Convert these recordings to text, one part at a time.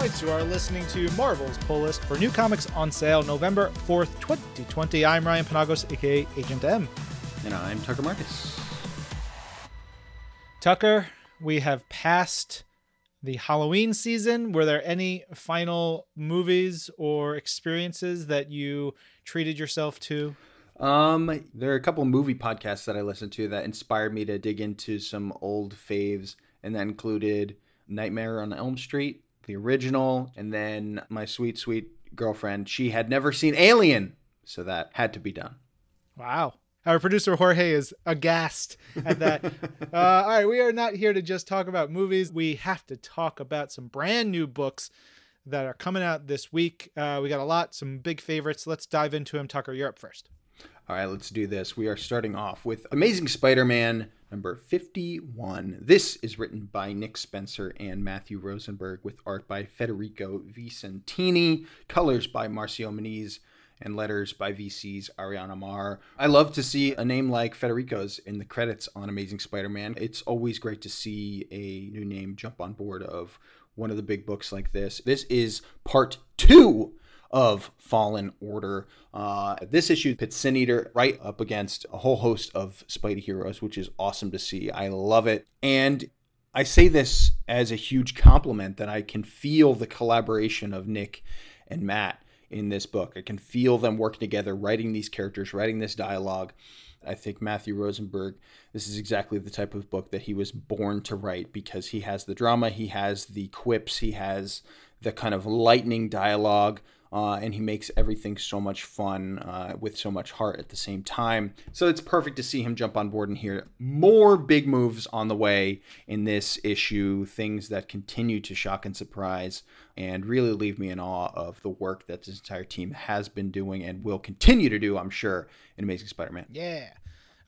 Lights. You are listening to Marvel's pull list for new comics on sale November 4th, 2020. I'm Ryan Penagos, aka Agent M. And I'm Tucker Markus. Tucker, we have passed the Halloween season. Were there any final movies or experiences that you treated yourself to? Um, there are a couple movie podcasts that I listened to that inspired me to dig into some old faves, and that included Nightmare on Elm Street, the original, and then my sweet, sweet girlfriend. She had never seen Alien, so that had to be done. Wow. Our producer Jorge is aghast at that. uh, all right, we are not here to just talk about movies. We have to talk about some brand new books that are coming out this week. Uh, we got a lot, some big favorites. Let's dive into them. Tucker, you're up first. All right, let's do this. We are starting off with Amazing Spider Man number 51. This is written by Nick Spencer and Matthew Rosenberg with art by Federico Vicentini, colors by Marcio Menyz, and letters by VC's Ariana Maher. I love to see a name like Federico's in the credits on Amazing Spider Man. It's always great to see a new name jump on board of one of the big books like this. This is part two of Fallen Order. Uh, this issue pits Sin Eater right up against a whole host of Spidey heroes, which is awesome to see. I love it. And I say this as a huge compliment that I can feel the collaboration of Nick and Matt in this book. I can feel them working together, writing these characters, writing this dialogue. I think Matthew Rosenberg, this is exactly the type of book that he was born to write because he has the drama, he has the quips, he has the kind of lightning dialogue uh, and he makes everything so much fun uh, with so much heart at the same time. So it's perfect to see him jump on board and hear more big moves on the way in this issue, things that continue to shock and surprise and really leave me in awe of the work that this entire team has been doing and will continue to do, I'm sure, in Amazing Spider Man. Yeah.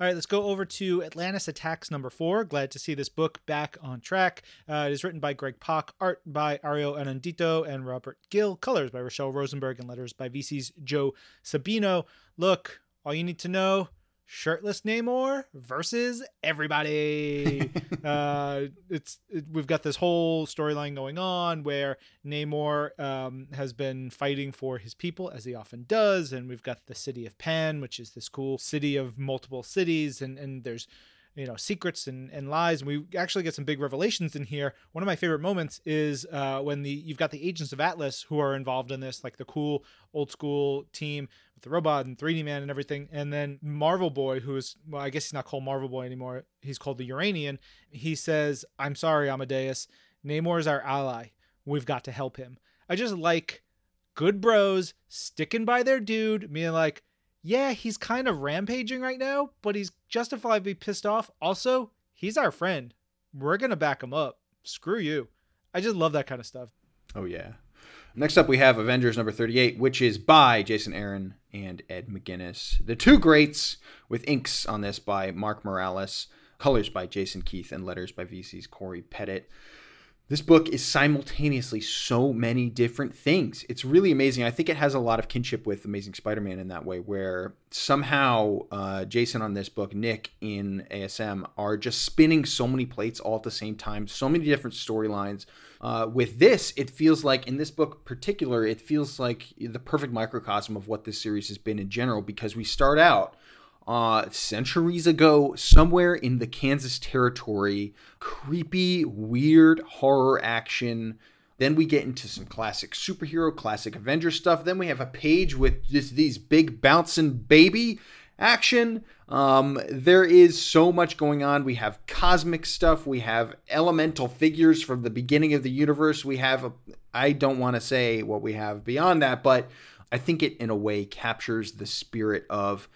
All right, let's go over to Atlantis Attacks number four. Glad to see this book back on track. Uh, it is written by Greg Pak, art by Ario Anindito and Robert Gill, colors by Rachelle Rosenberg, and letters by VC's Joe Sabino. Look, all you need to know shirtless Namor versus everybody. uh, it's it, we've got this whole storyline going on where Namor um, has been fighting for his people as he often does, and we've got the city of Pan, which is this cool city of multiple cities, and and there's you know secrets and, and lies and we actually get some big revelations in here. One of my favorite moments is uh, when the you've got the agents of atlas who are involved in this like the cool old school team with the robot and 3d man and everything and then marvel boy who is well i guess he's not called marvel boy anymore he's called the uranian. He says i'm sorry amadeus. Namor is our ally. We've got to help him. I just like good bros sticking by their dude being like yeah, he's kind of rampaging right now, but he's justifiably pissed off. Also, he's our friend. We're going to back him up. Screw you. I just love that kind of stuff. Oh, yeah. Next up, we have Avengers number 38, which is by Jason Aaron and Ed McGuinness. The two greats, with inks on this by Mark Morales, colors by Jason Keith, and letters by VC's Cory Petit. This book is simultaneously so many different things. It's really amazing. I think it has a lot of kinship with Amazing Spider Man in that way, where somehow uh, Jason on this book, Nick in ASM, are just spinning so many plates all at the same time, so many different storylines. Uh, with this, it feels like, in this book particular, it feels like the perfect microcosm of what this series has been in general because we start out uh, centuries ago, somewhere in the Kansas territory. Creepy, weird horror action. Then we get into some classic superhero, classic Avenger stuff. Then we have a page with just these big bouncing baby action. Um, there is so much going on. We have cosmic stuff. We have elemental figures from the beginning of the universe. We have, I don't want to say what we have beyond that, but I think it in a way captures the spirit of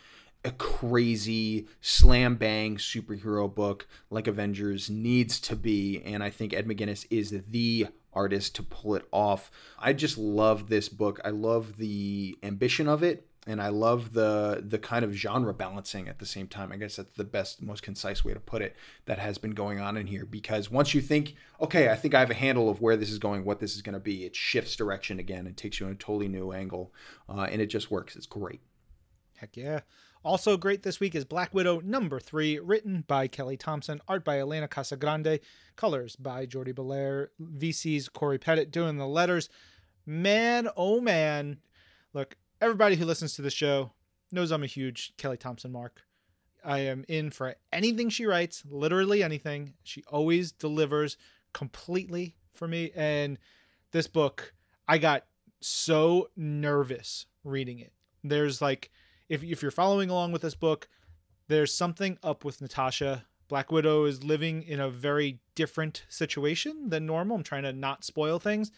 a crazy slam bang superhero book like Avengers needs to be. And I think Ed McGuinness is the artist to pull it off. I just love this book. I love the ambition of it. And I love the the kind of genre balancing at the same time. I guess that's the best, most concise way to put it that has been going on in here. Because once you think, okay, I think I have a handle of where this is going, what this is going to be, it shifts direction again and takes you in a totally new angle, uh, and it just works. It's great. Heck yeah! Also great this week is Black Widow number three, written by Kelly Thompson, art by Elena Casagrande, colors by Jordie Bellaire, VC's Cory Petit doing the letters. Man, oh man. Look, everybody who listens to the show knows I'm a huge Kelly Thompson mark. I am in for anything she writes, literally anything. She always delivers completely for me. And this book, I got so nervous reading it. There's like, if, if you're following along with this book, there's something up with Natasha. Black Widow is living in a very different situation than normal. I'm trying to not spoil things.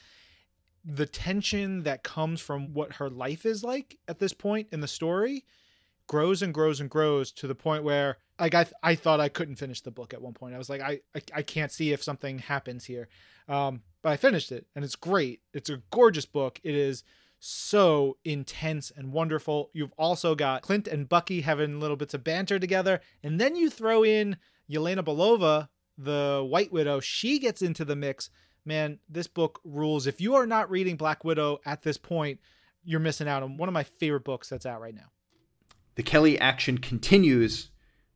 The tension that comes from what her life is like at this point in the story grows and grows and grows to the point where like I, th- I thought I couldn't finish the book at one point. I was like, I, I, I can't see if something happens here. Um, but I finished it and it's great. It's a gorgeous book. It is so intense and wonderful. You've also got Clint and Bucky having little bits of banter together. And then you throw in Yelena Belova, the White Widow. She gets into the mix. Man, this book rules. If you are not reading Black Widow at this point, you're missing out on one of my favorite books that's out right now. The Kelly action continues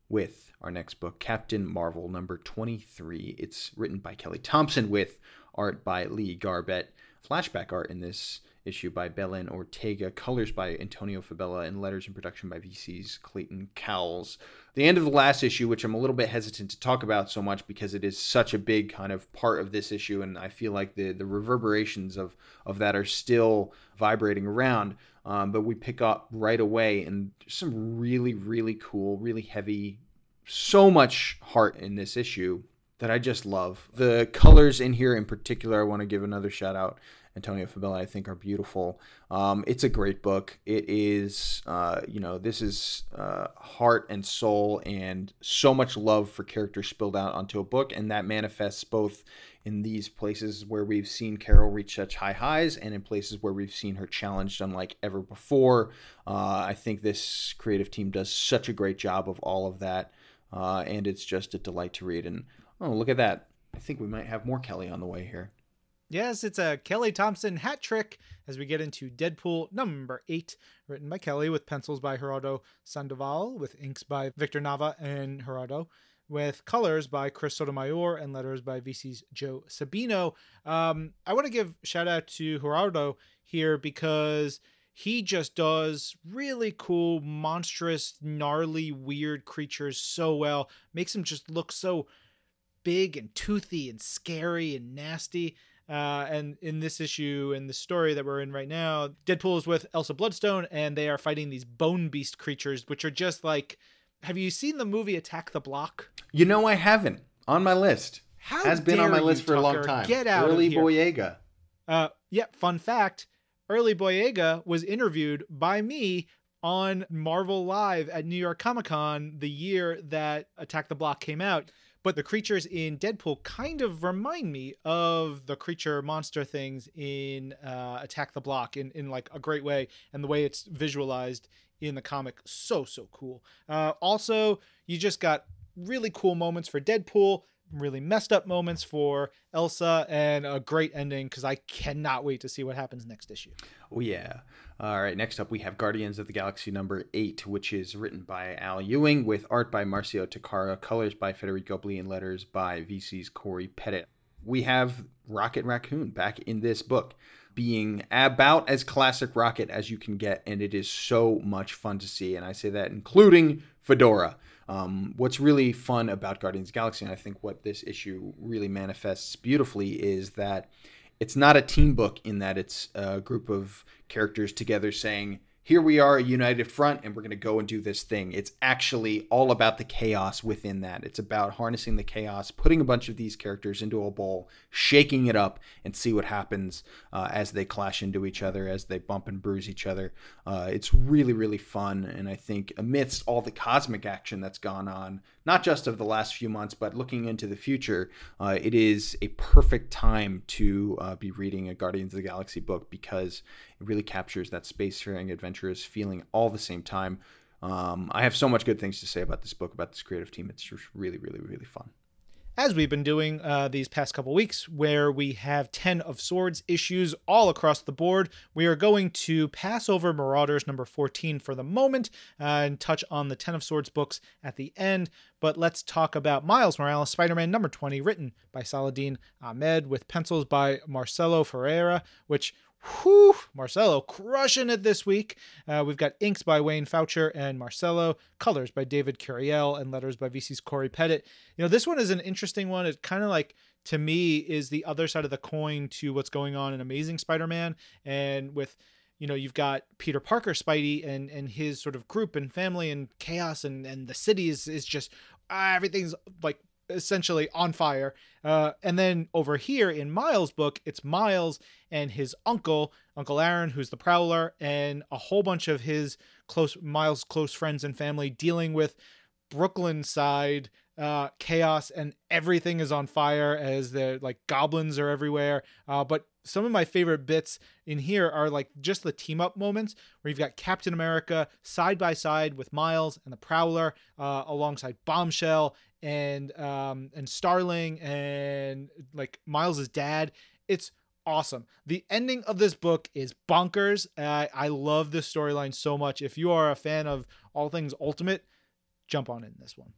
with our next book, Captain Marvel number 23. It's written by Kelly Thompson with art by Lee Garbett. Flashback art in this issue by Belen Ortega, colors by Antonio Fabela, and letters and production by VC's Clayton Cowles. The end of the last issue, which I'm a little bit hesitant to talk about so much because it is such a big kind of part of this issue, and I feel like the the reverberations of of that are still vibrating around. Um, but we pick up right away, and some really really cool, really heavy, so much heart in this issue that I just love. The colors in here in particular, I want to give another shout out Antonio Fabela, I think are beautiful. Um, it's a great book. It is, uh, you know, this is uh, heart and soul and so much love for characters spilled out onto a book, and that manifests both in these places where we've seen Carol reach such high highs and in places where we've seen her challenged unlike ever before. Uh, I think this creative team does such a great job of all of that, uh, and it's just a delight to read. And oh, look at that. I think we might have more Kelly on the way here. Yes, it's a Kelly Thompson hat trick as we get into Deadpool number eight, written by Kelly with pencils by Gerardo Sandoval, with inks by Victor Nava and Gerardo, with colors by Chris Sotomayor and letters by VC's Joe Sabino. Um, I want to give shout out to Gerardo here because he just does really cool, monstrous, gnarly, weird creatures so well. Makes them just look so big and toothy and scary and nasty. Uh, and in this issue, in the story that we're in right now, Deadpool is with Elsa Bloodstone, and they are fighting these bone beast creatures, which are just like. Have you seen the movie Attack the Block? You know, I haven't. On my list. How Has been on my list you, for a long time. Get out Early of here. Boyega. Uh, yeah, fun fact Early Boyega was interviewed by me on Marvel Live at New York Comic Con the year that Attack the Block came out. But the creatures in Deadpool kind of remind me of the creature monster things in uh, Attack the Block in, in like a great way, and the way it's visualized in the comic, so so cool. Uh, also, you just got really cool moments for Deadpool, really messed up moments for Elsa, and a great ending because I cannot wait to see what happens next issue. Oh, yeah. All right, next up we have Guardians of the Galaxy number eight, which is written by Al Ewing with art by Marcio Takara, colors by Federico Blee, and letters by VC's Cory Petit. We have Rocket Raccoon back in this book, being about as classic Rocket as you can get, and it is so much fun to see. And I say that including Fedora. Um, what's really fun about Guardians Galaxy, and I think what this issue really manifests beautifully, is that it's not a team book in that it's a group of characters together saying, here we are, a united front, and we're going to go and do this thing. It's actually all about the chaos within that. It's about harnessing the chaos, putting a bunch of these characters into a bowl, shaking it up, and see what happens uh, as they clash into each other, as they bump and bruise each other. Uh, it's really, really fun. And I think amidst all the cosmic action that's gone on, not just of the last few months, but looking into the future, uh, it is a perfect time to uh, be reading a Guardians of the Galaxy book because it really captures that spacefaring adventurous feeling all the same time. Um, I have so much good things to say about this book, about this creative team. It's really, really, really fun. As we've been doing uh, these past couple weeks, where we have 10 of Swords issues all across the board. We are going to pass over Marauders number 14 for the moment uh, and touch on the 10 of Swords books at the end. But let's talk about Miles Morales, Spider Man number 20, written by Saladin Ahmed with pencils by Marcelo Ferreira, which Whew, Marcelo crushing it this week. Uh, we've got inks by Wayne Faucher and Marcelo, colors by David Curiel, and letters by VC's Cory Petit. You know, this one is an interesting one. It kind of like, to me, is the other side of the coin to what's going on in Amazing Spider Man. And with, you know, you've got Peter Parker, Spidey, and, and his sort of group and family and chaos, and, and the city is, is just, everything's like essentially on fire. Uh, and then over here in Miles' book, it's Miles and his uncle, Uncle Aaron, who's the Prowler, and a whole bunch of his close Miles' close friends and family dealing with Brooklyn side uh, chaos, and everything is on fire as the like goblins are everywhere. Uh, but some of my favorite bits in here are like just the team up moments where you've got Captain America side by side with Miles and the Prowler uh, alongside Bombshell and um, and Starling and like Miles's dad. It's awesome. The ending of this book is bonkers. I, I love this storyline so much. If you are a fan of all things Ultimate, jump on in this one.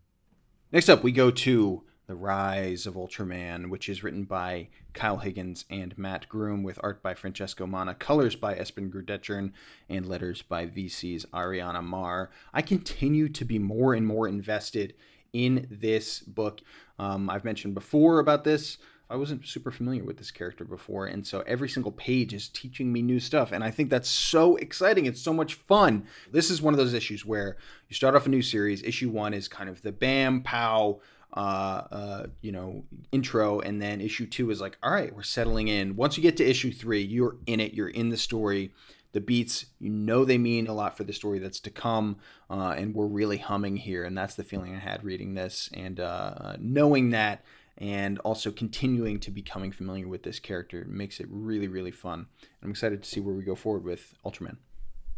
Next up, we go to The Rise of Ultraman, which is written by Kyle Higgins and Matt Groom, with art by Francesco Manna, colors by Espen Grundetjern, and letters by VC's Ariana Maher. I continue to be more and more invested in this book. Um, I've mentioned before about this. I wasn't super familiar with this character before, and so every single page is teaching me new stuff, and I think that's so exciting. It's so much fun. This is one of those issues where you start off a new series. Issue one is kind of the bam pow, uh, uh, you know, intro, and then issue two is like, all right, we're settling in. Once you get to issue three, you're in it. You're in the story the beats you know they mean a lot for the story that's to come uh, and we're really humming here and that's the feeling i had reading this and uh, knowing that and also continuing to becoming familiar with this character makes it really really fun. I'm excited to see where we go forward with ultraman.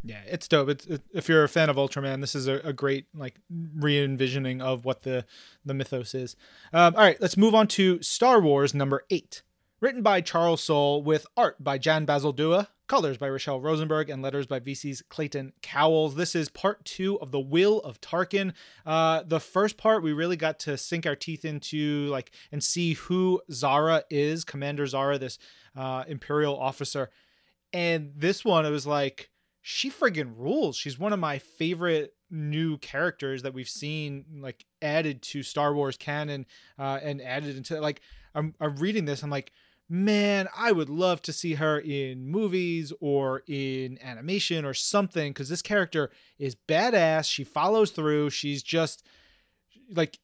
Yeah it's dope. It's, it, if you're a fan of ultraman this is a, a, great like re-envisioning of what the the mythos is. Um, all right let's move on to star wars number eight written by charles soule with art by jan bazaldua colors by Rachelle Rosenberg, and letters by VC's Clayton Cowles. This is part two of The Will of Tarkin. Uh, the first part, we really got to sink our teeth into, like, and see who Zara is, Commander Zara, this uh, Imperial officer. And this one, it was like, she friggin' rules. She's one of my favorite new characters that we've seen like added to Star Wars canon uh, and added into like I'm I'm reading this I'm like man, I would love to see her in movies or in animation or something because this character is badass. She follows through. She's just like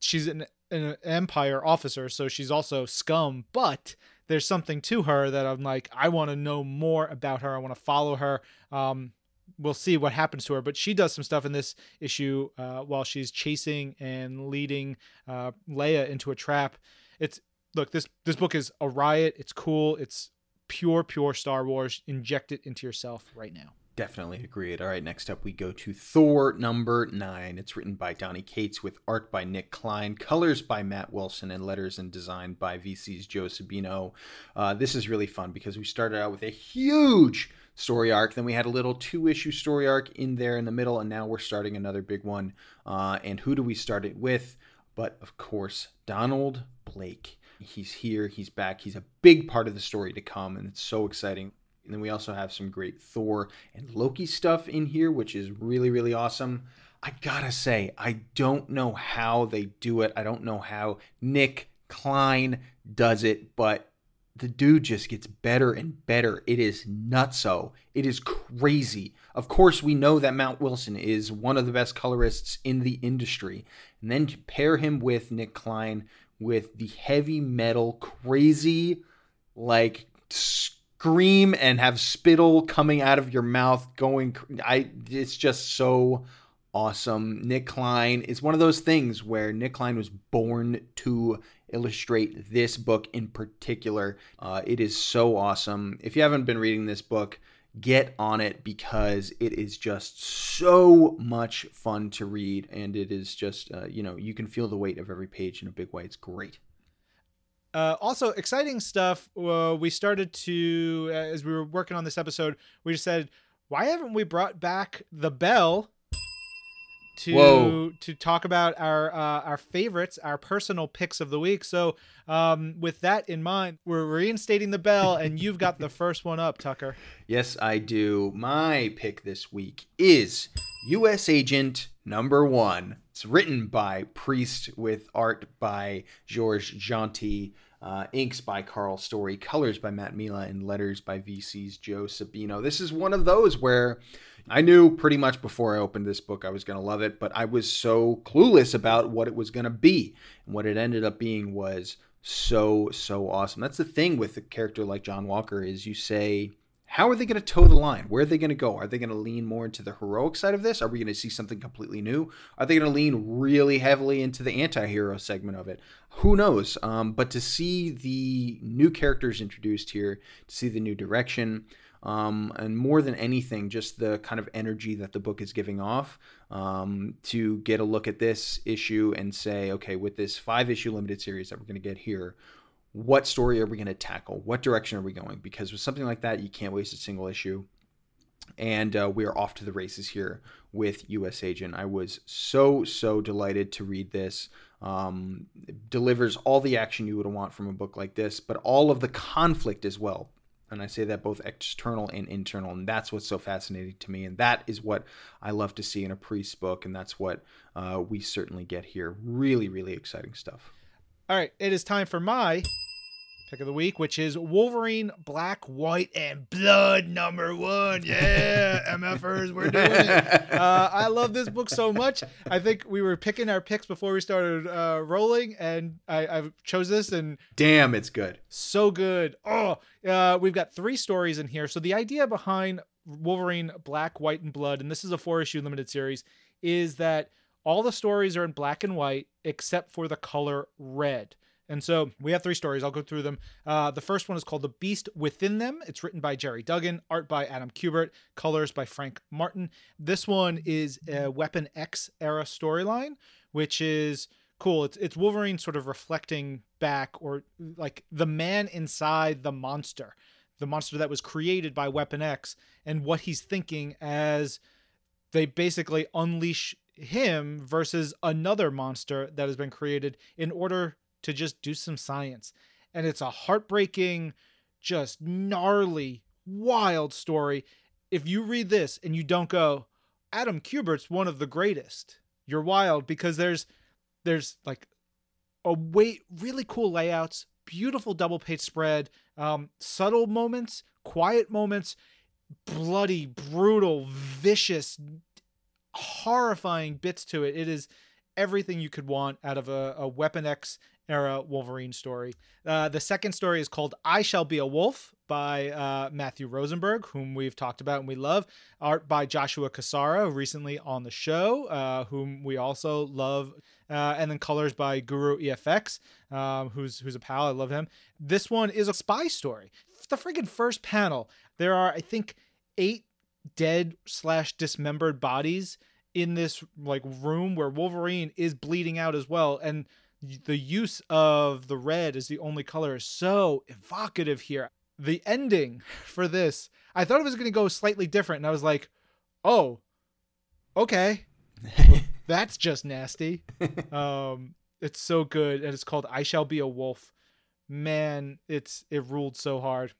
she's an, an empire officer, so she's also scum, but there's something to her that I'm like, I want to know more about her. I want to follow her. Um, we'll see what happens to her, but she does some stuff in this issue uh, while she's chasing and leading uh, Leia into a trap. It's look this this book is a riot. It's cool. It's pure pure Star Wars. Inject it into yourself right now. Definitely agreed. All right, next up we go to Thor number nine. It's written by Donny Cates with art by Nic Klein, colors by Matt Wilson, and letters and design by VC's Joe Sabino. Uh, this is really fun because we started out with a huge story arc. Then we had a little two issue story arc in there in the middle, and now we're starting another big one. Uh, and who do we start it with? But of course, Donald Blake. He's here, he's back, he's a big part of the story to come, and it's so exciting. And then we also have some great Thor and Loki stuff in here, which is really, really awesome. I gotta say, I don't know how they do it. I don't know how Nic Klein does it, but the dude just gets better and better. It is nutso. It is crazy. Of course, we know that Matt Wilson is one of the best colorists in the industry. And then to pair him with Nic Klein, with the heavy metal, crazy, like scream and have spittle coming out of your mouth going I it's just so awesome. Nic Klein is one of those things where Nic Klein was born to illustrate this book in particular. Uh, it is so awesome. If you haven't been reading this book, get on it because it is just so much fun to read and it is just uh, you know you can feel the weight of every page in a big way. It's great. Uh, also exciting stuff. Uh, we started to as we were working on this episode we just said why haven't we brought back the bell to Whoa. to talk about our uh, our favorites, our personal picks of the week. So, um, with that in mind, we're reinstating the bell, and you've got the first one up, Tucker. Yes, I do. My pick this week is U.S. Agent Number One. It's written by Priest with art by Georges Jeanty. Uh, inks by Carl Story, colors by Matt Milla, and letters by VC's Joe Sabino. This is one of those where I knew pretty much before I opened this book I was going to love it, but I was so clueless about what it was going to be. And what it ended up being was so, so awesome. That's the thing with a character like John Walker is you say, how are they going to toe the line? Where are they going to go? Are they going to lean more into the heroic side of this? Are we going to see something completely new? Are they going to lean really heavily into the anti-hero segment of it? Who knows? Um, but to see the new characters introduced here, to see the new direction, um, and more than anything, just the kind of energy that the book is giving off um, to get a look at this issue and say, okay, with this five issue limited series that we're going to get here, what story are we going to tackle? What direction are we going? Because with something like that, you can't waste a single issue. And uh, we are off to the races here with U.S. Agent. I was so so delighted to read this. Um, delivers all the action you would want from a book like this, but all of the conflict as well and I say that both external and internal. And that's what's so fascinating to me. And that is what I love to see in a priest book. And that's what uh, we certainly get here. Really, really exciting stuff. All right. It is time for my pick of the week, which is Wolverine Black, White, and Blood number one. Yeah, MFers, we're doing it. Uh, I love this book so much. I think we were picking our picks before we started uh, rolling, and I, I chose this, and damn, it's good. So good. Oh, uh, we've got three stories in here. So the idea behind Wolverine Black, White, and Blood, and this is a four issue limited series, is that all the stories are in black and white except for the color red. And so we have three stories. I'll go through them. Uh, the first one is called The Beast Within Them. It's written by Gerry Duggan, art by Adam Kubert, colors by Frank Martin. This one is a Weapon X era storyline, which is cool. It's, it's Wolverine sort of reflecting back or like the man inside the monster, the monster that was created by Weapon X, and what he's thinking as they basically unleash him versus another monster that has been created in order to just do some science. And it's a heartbreaking, just gnarly, wild story. If you read this and you don't go, Adam Kubert's one of the greatest, you're wild because there's there's like a way really cool layouts, beautiful double page spread, um, subtle moments, quiet moments, bloody, brutal, vicious, horrifying bits to it. It is everything you could want out of a, a Weapon X era Wolverine story. Uh, the second story is called I Shall Be a Wolf by uh, Matthew Rosenberg, whom we've talked about and we love. Art by Joshua Cassara, recently on the show, uh, whom we also love. Uh, and then colors by Guru EFX, um, who's who's a pal. I love him. This one is a spy story. The friggin' first panel. There are, I think, eight dead slash dismembered bodies in this like room where Wolverine is bleeding out as well, and the use of the red as the only color is so evocative here. The ending for this, I thought it was going to go slightly different, and I was like, oh, okay, that's just nasty. Um, it's so good, and it's called "I Shall Be a Wolf." Man, it's it ruled so hard.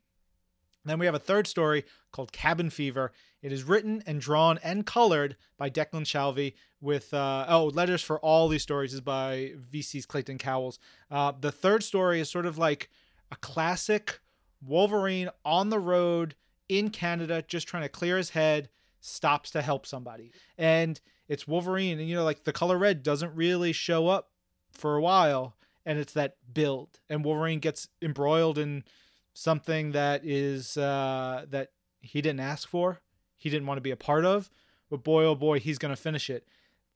Then we have a third story called Cabin Fever. It is written and drawn and colored by Declan Shalvey with uh, oh letters for all these stories is by VC's Clayton Cowles. Uh, the third story is sort of like a classic Wolverine on the road in Canada, just trying to clear his head, stops to help somebody, and it's Wolverine, and you know like the color red doesn't really show up for a while, and it's that build, and Wolverine gets embroiled in something that is uh, that he didn't ask for, he didn't want to be a part of, but boy oh boy, he's gonna finish it.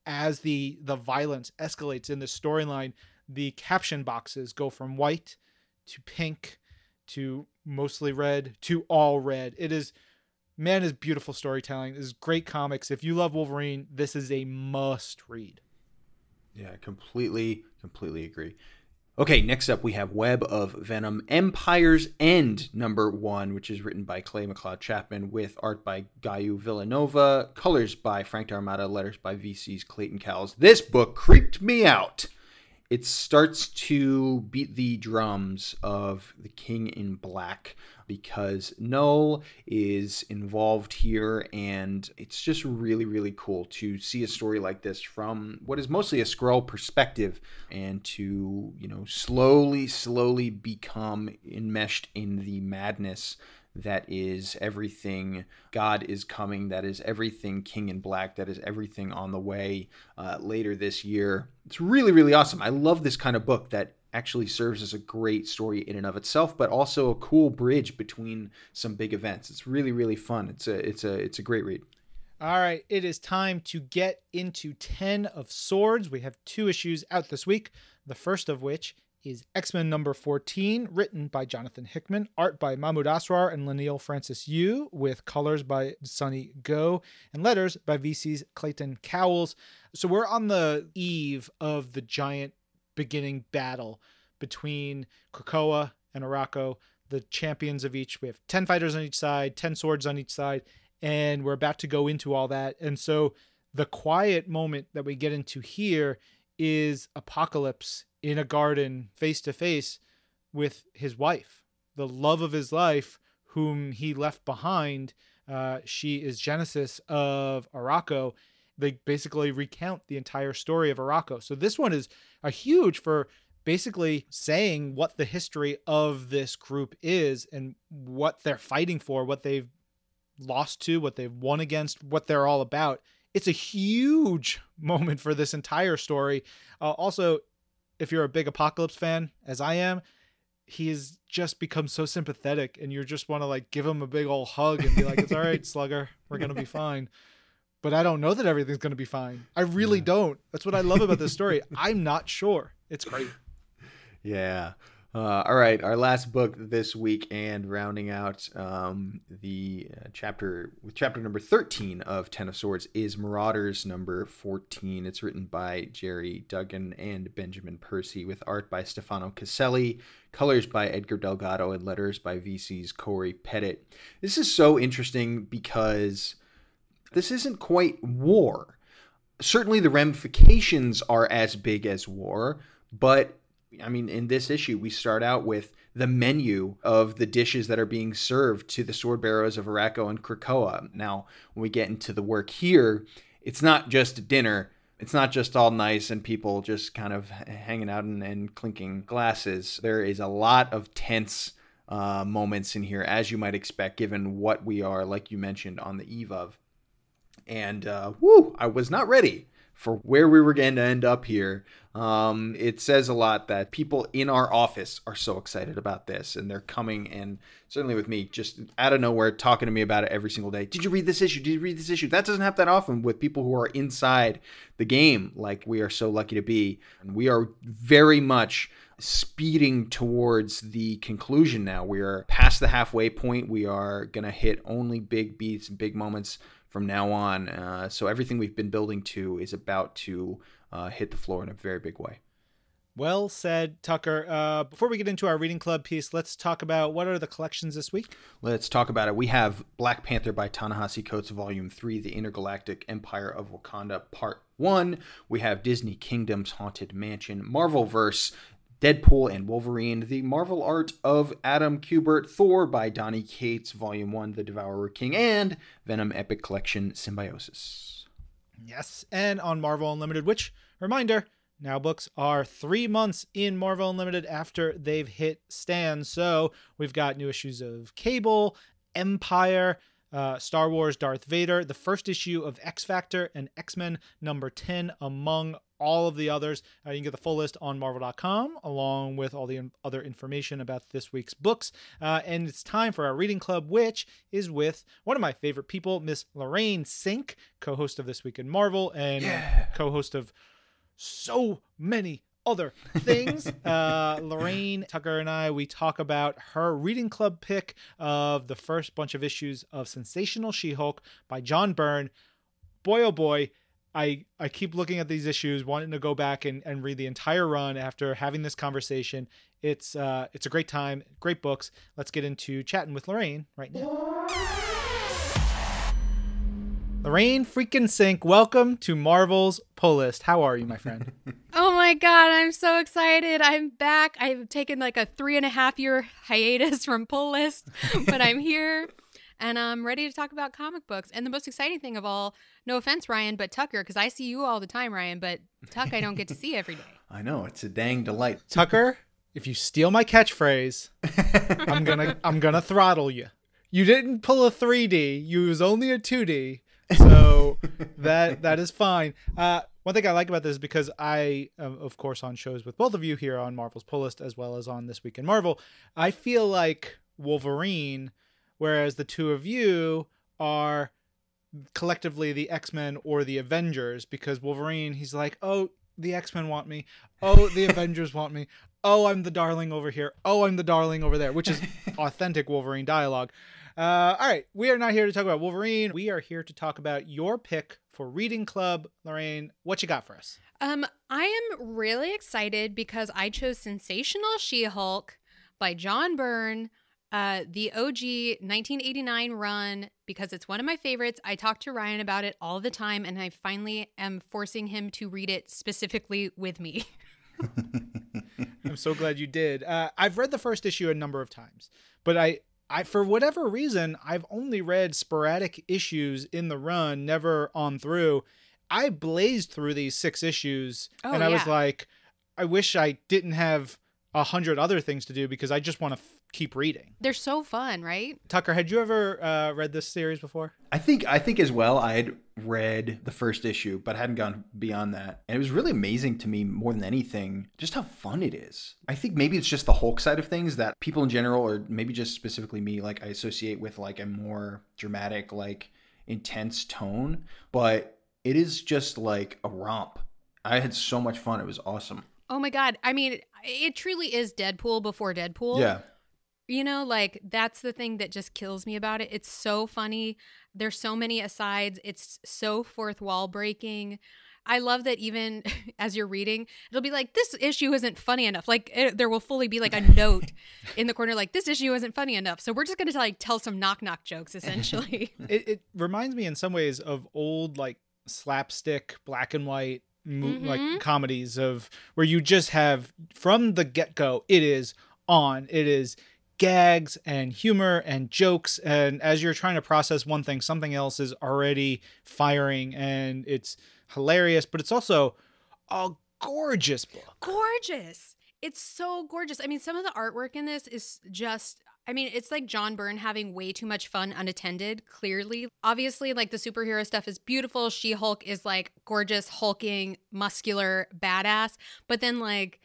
As the the violence escalates in the storyline, the caption boxes go from white to pink to mostly red to all red. It is man is beautiful storytelling. This is great comics. If you love Wolverine, this is a must read. Yeah, completely, completely agree. Okay, next up we have Web of Venom Empire's End number one, which is written by Clay McLeod Chapman with art by Gaio Villanova, colors by Frank D'Armata, letters by VC's Clayton Cowles. This book creeped me out it starts to beat the drums of the King in Black because Null is involved here, and it's just really, really cool to see a story like this from what is mostly a Skrull perspective, and to you know slowly, slowly become enmeshed in the madness that is everything God is coming, that is everything King in Black, that is everything on the way uh, later this year. It's really, really awesome. I love this kind of book that actually serves as a great story in and of itself, but also a cool bridge between some big events. It's really, really fun. It's a, it's a, it's a great read. All right, it is time to get into 10 of Swords. We have two issues out this week, the first of which is X Men number 14, written by Jonathan Hickman, art by Mahmud Asrar and Leinil Francis Yu, with colors by Sunny Gho, and letters by VC's Clayton Cowles. So we're on the eve of the giant beginning battle between Krakoa and Arakko, the champions of each. We have 10 fighters on each side, 10 swords on each side, and we're about to go into all that. And so the quiet moment that we get into here is Apocalypse in a garden face to face with his wife, the love of his life, whom he left behind. Uh, she is Genesis of Arakko. They basically recount the entire story of Arakko. So this one is a huge for basically saying what the history of this group is and what they're fighting for, what they've lost to, what they've won against, what they're all about it's a huge moment for this entire story. Uh, also, if you're a big Apocalypse fan, as I am, he has just become so sympathetic, and you just want to like give him a big old hug and be like, "It's all right, Slugger, we're gonna be fine." But I don't know that everything's gonna be fine. I really yeah. don't. That's what I love about this story. I'm not sure. It's great. Yeah. Uh, all right, our last book this week, and rounding out um, the uh, chapter with chapter number 13 of Ten of Swords is Marauders number 14. It's written by Gerry Duggan and Benjamin Percy, with art by Stefano Caselli, colors by Edgar Delgado, and letters by VC's Cory Petit. This is so interesting because this isn't quite war. Certainly, the ramifications are as big as war, but I mean, in this issue, we start out with the menu of the dishes that are being served to the sword bearers of Arakko and Krakoa. Now, when we get into the work here, it's not just dinner. It's not just all nice and people just kind of hanging out and, and clinking glasses. There is a lot of tense uh, moments in here, as you might expect, given what we are, like you mentioned, on the eve of. And uh, whoo, I was not ready for where we were going to end up here. Um, it says a lot that people in our office are so excited about this and they're coming and certainly with me just out of nowhere talking to me about it every single day. Did you read this issue? Did you read this issue? That doesn't happen that often with people who are inside the game like we are so lucky to be. And we are very much speeding towards the conclusion now. We are past the halfway point. We are going to hit only big beats and big moments from now on. Uh, so everything we've been building to is about to uh, hit the floor in a very big way. Well said, Tucker. Uh, before we get into our reading club piece, let's talk about what are the collections this week. Let's talk about it. We have Black Panther by Ta-Nehisi Coates, Volume 3, The Intergalactic Empire of Wakanda, Part 1. We have Disney Kingdom's Haunted Mansion, Marvel Verse, Deadpool and Wolverine, the Marvel art of Adam Kubert, Thor by Donny Cates, Volume 1, The Devourer King, and Venom Epic Collection Symbiosis. Yes, and on Marvel Unlimited, which, reminder, now books are three months in Marvel Unlimited after they've hit stands. So we've got new issues of Cable, Empire, uh, Star Wars Darth Vader, the first issue of X Factor, and X Men number 10, among all of the others. Uh, you can get the full list on marvel.com along with all the other information about this week's books. Uh, and it's time for our reading club, which is with one of my favorite people, Miss Lorraine Cink, co host of This Week in Marvel and yeah. co host of so many other things. Uh, Lorraine Tucker and I, we talk about her reading club pick of the first bunch of issues of Sensational She Hulk by John Byrne. Boy, oh boy, I, I keep looking at these issues, wanting to go back and, and read the entire run after having this conversation. It's uh, it's a great time, great books. Let's get into chatting with Lorraine right now. Lorraine freaking Cink, welcome to Marvel's Pull List. How are you, my friend? oh my god, I'm so excited. I'm back. I've taken like a three and a half year hiatus from Pull List, but I'm here and I'm ready to talk about comic books. And the most exciting thing of all, no offense, Ryan, but Tucker, because I see you all the time, Ryan, but Tuck, I don't get to see every day. I know it's a dang delight. Tucker, if you steal my catchphrase, I'm gonna I'm gonna throttle you. You didn't pull a 3D. You was only a 2D. So that that is fine. Uh, one thing I like about this is because I, am, of course, on shows with both of you here on Marvel's Pull List as well as on This Week in Marvel, I feel like Wolverine, whereas the two of you are collectively the X-Men or the Avengers because Wolverine he's like, "Oh, the X-Men want me. Oh, the Avengers want me. Oh, I'm the darling over here. Oh, I'm the darling over there," which is authentic Wolverine dialogue. Uh, all right, we are not here to talk about Wolverine. We are here to talk about your pick for Reading Club. Lorraine, what you got for us? Um, I am really excited because I chose Sensational She-Hulk by John Byrne uh, the OG 1989 run because it's one of my favorites. I talk to Ryan about it all the time, and I finally am forcing him to read it specifically with me. I'm so glad you did. Uh, I've read the first issue a number of times, but I, I for whatever reason, I've only read sporadic issues in the run, never on through. I blazed through these six issues, oh, and I yeah. was like, I wish I didn't have a hundred other things to do because I just want to keep reading. They're so fun, right? Tucker, had you ever uh, read this series before? I think I think as well. I had read the first issue, but hadn't gone beyond that. And it was really amazing to me more than anything, just how fun it is. I think maybe it's just the Hulk side of things that people in general, or maybe just specifically me, like I associate with like a more dramatic, like intense tone. But it is just like a romp. I had so much fun. It was awesome. Oh my god! I mean, it truly is Deadpool before Deadpool. Yeah. You know, like that's the thing that just kills me about it. It's so funny. There's so many asides. It's so fourth wall breaking. I love that even as you're reading, it'll be like, this issue isn't funny enough. Like, it, there will fully be like a note in the corner, like, this issue isn't funny enough. So we're just going to like tell some knock knock jokes, essentially. it, it reminds me in some ways of old, like, slapstick, black and white, mm-hmm. like comedies of where you just have from the get go, it is on. It is gags and humor and jokes and as you're trying to process one thing something else is already firing and it's hilarious but it's also a gorgeous book gorgeous it's so gorgeous i mean some of the artwork in this is just I mean, it's like John Byrne having way too much fun unattended, clearly. Obviously, like the superhero stuff is beautiful. She Hulk is like gorgeous, hulking, muscular, badass. But then, like,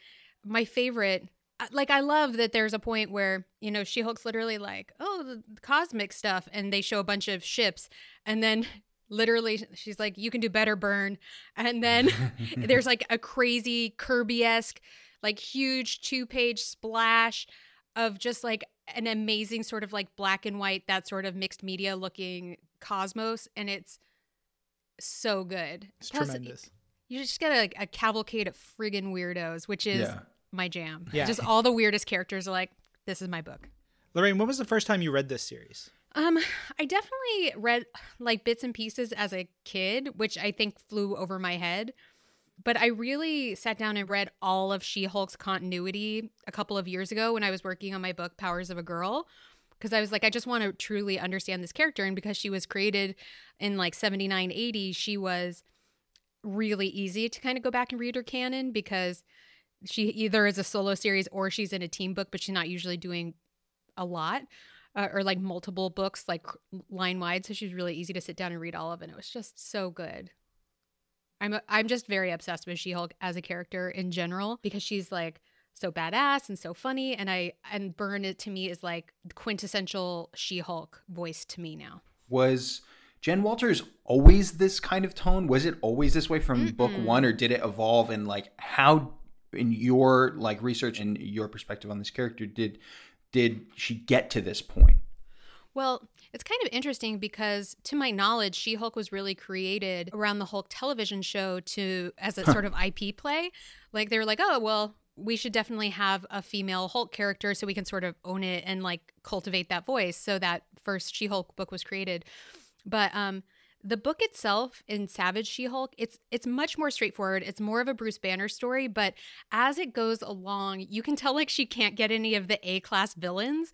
my favorite like I love that there's a point where you know She Hulk's literally like, oh, the cosmic stuff, and they show a bunch of ships, and then literally she's like, you can do better, Byrne, and then there's like a crazy Kirby esque, like huge two page splash of just like an amazing sort of like black and white, that sort of mixed media looking cosmos, and it's so good. It's Plus, tremendous. You just get a, a cavalcade of friggin' weirdos, which is. Yeah my jam. Yeah. Just all the weirdest characters are like, this is my book. Lorraine, when was the first time you read this series? Um, I definitely read like bits and pieces as a kid, which I think flew over my head. But I really sat down and read all of She Hulk's continuity a couple of years ago when I was working on my book, Powers of a Girl. Because I was like, I just want to truly understand this character. And because she was created in like 79, 80, she was really easy to kind of go back and read her canon because she either is a solo series or she's in a team book, but she's not usually doing a lot uh, or like multiple books, like line wide. So she's really easy to sit down and read all of, and it was just so good. I'm I'm just very obsessed with She Hulk as a character in general because she's like so badass and so funny, and I and Byrne it to me is like quintessential She Hulk voice to me now. Was Jen Walters always this kind of tone? Was it always this way from Mm-mm. book one, or did it evolve? And like, how in your like research and your perspective on this character did did she get to this point? Well, it's kind of interesting because to my knowledge, She-Hulk was really created around the Hulk television show to as a sort of IP play. Like they were like, "Oh, well, we should definitely have a female Hulk character so we can sort of own it and like cultivate that voice." So that first She-Hulk book was created. But um the book itself in Savage She-Hulk, it's it's much more straightforward. It's more of a Bruce Banner story, but as it goes along, you can tell like she can't get any of the A-class villains.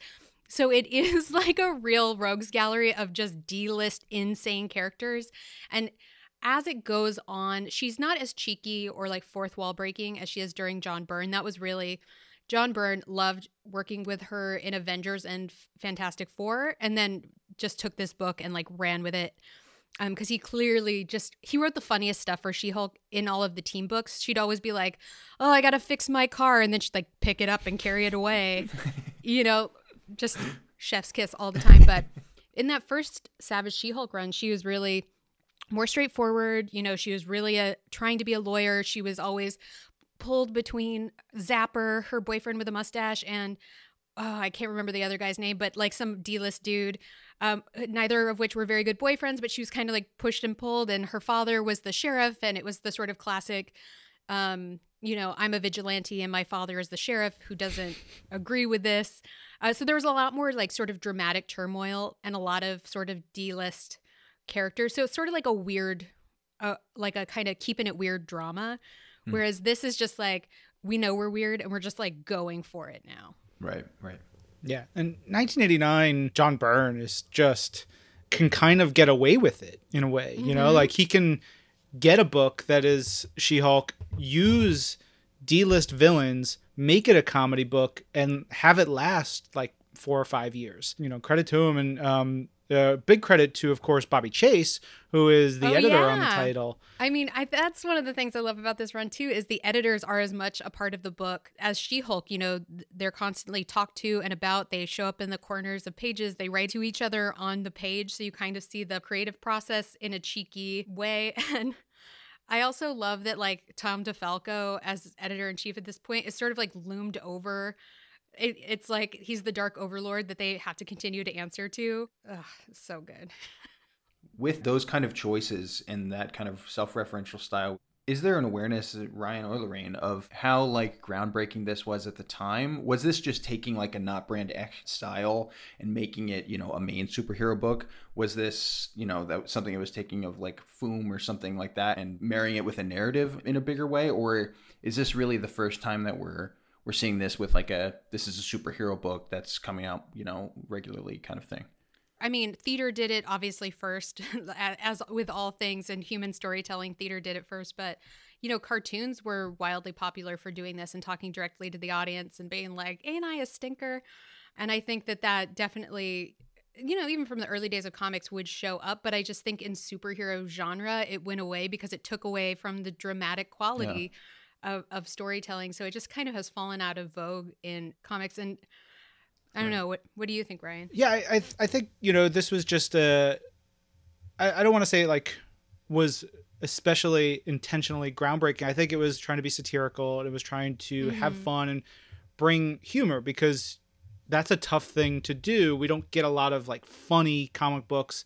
So it is like a real rogues gallery of just D-list insane characters and as it goes on, she's not as cheeky or like fourth wall breaking as she is during John Byrne. That was really John Byrne loved working with her in Avengers and Fantastic Four and then just took this book and like ran with it um because he clearly just he wrote the funniest stuff for she-hulk in all of the team books. She'd always be like oh i gotta fix my car and then she'd like pick it up and carry it away. You know just chef's kiss all the time. But in that first savage she-hulk run she was really more straightforward. You know she was really a trying to be a lawyer. She was always pulled between zapper her boyfriend with a mustache and oh, I can't remember the other guy's name, but like some D list dude, um, neither of which were very good boyfriends, but she was kind of like pushed and pulled. And her father was the sheriff, and it was the sort of classic, um, you know, I'm a vigilante and my father is the sheriff who doesn't agree with this. Uh, so there was a lot more like sort of dramatic turmoil and a lot of sort of D list characters. So it's sort of like a weird, uh, like a kind of keeping it weird drama. Hmm. Whereas this is just like, we know we're weird and we're just like going for it now. Right, right. Yeah. And 1989, John Byrne is just can kind of get away with it in a way, you mm-hmm. know, like he can get a book that is She Hulk, use D list villains, make it a comedy book, and have it last like four or five years. You know, credit to him. And um, uh, big credit to, of course, Bobbie Chase, who is the oh, editor yeah. on the title. I mean, I, that's one of the things I love about this run too. Is the editors are as much a part of the book as She-Hulk. You know, they're constantly talked to and about. They show up in the corners of pages. They write to each other on the page, so you kind of see the creative process in a cheeky way. And I also love that like Tom DeFalco as editor in chief at this point is sort of like loomed over it, it's like he's the dark overlord that they have to continue to answer to. Ugh, so good. With those kind of choices and that kind of self-referential style, is there an awareness, uh, Ryan or Lorraine, of how like groundbreaking this was at the time? Was this just taking like a not Brand Echh style and making it, you know, a main superhero book? Was this, you know, that something it was taking of like Foom or something like that and marrying it with a narrative in a bigger way? Or is this really the first time that we're we're seeing this with like a this is a superhero book that's coming out you know regularly kind of thing. I mean theater did it obviously first as with all things in human storytelling theater did it first. But you know cartoons were wildly popular for doing this and talking directly to the audience and being like ain't i a stinker? And i think that that definitely you know even from the early days of comics would show up. But i just think in superhero genre it went away because it took away from the dramatic quality yeah of, of storytelling. So it just kind of has fallen out of vogue in comics. And I don't know what what do you think, Ryan? Yeah, I I, I think you know this was just a. I, I don't want to say like was especially intentionally groundbreaking. I think it was trying to be satirical and it was trying to mm-hmm. have fun and bring humor because that's a tough thing to do. We don't get a lot of like funny comic books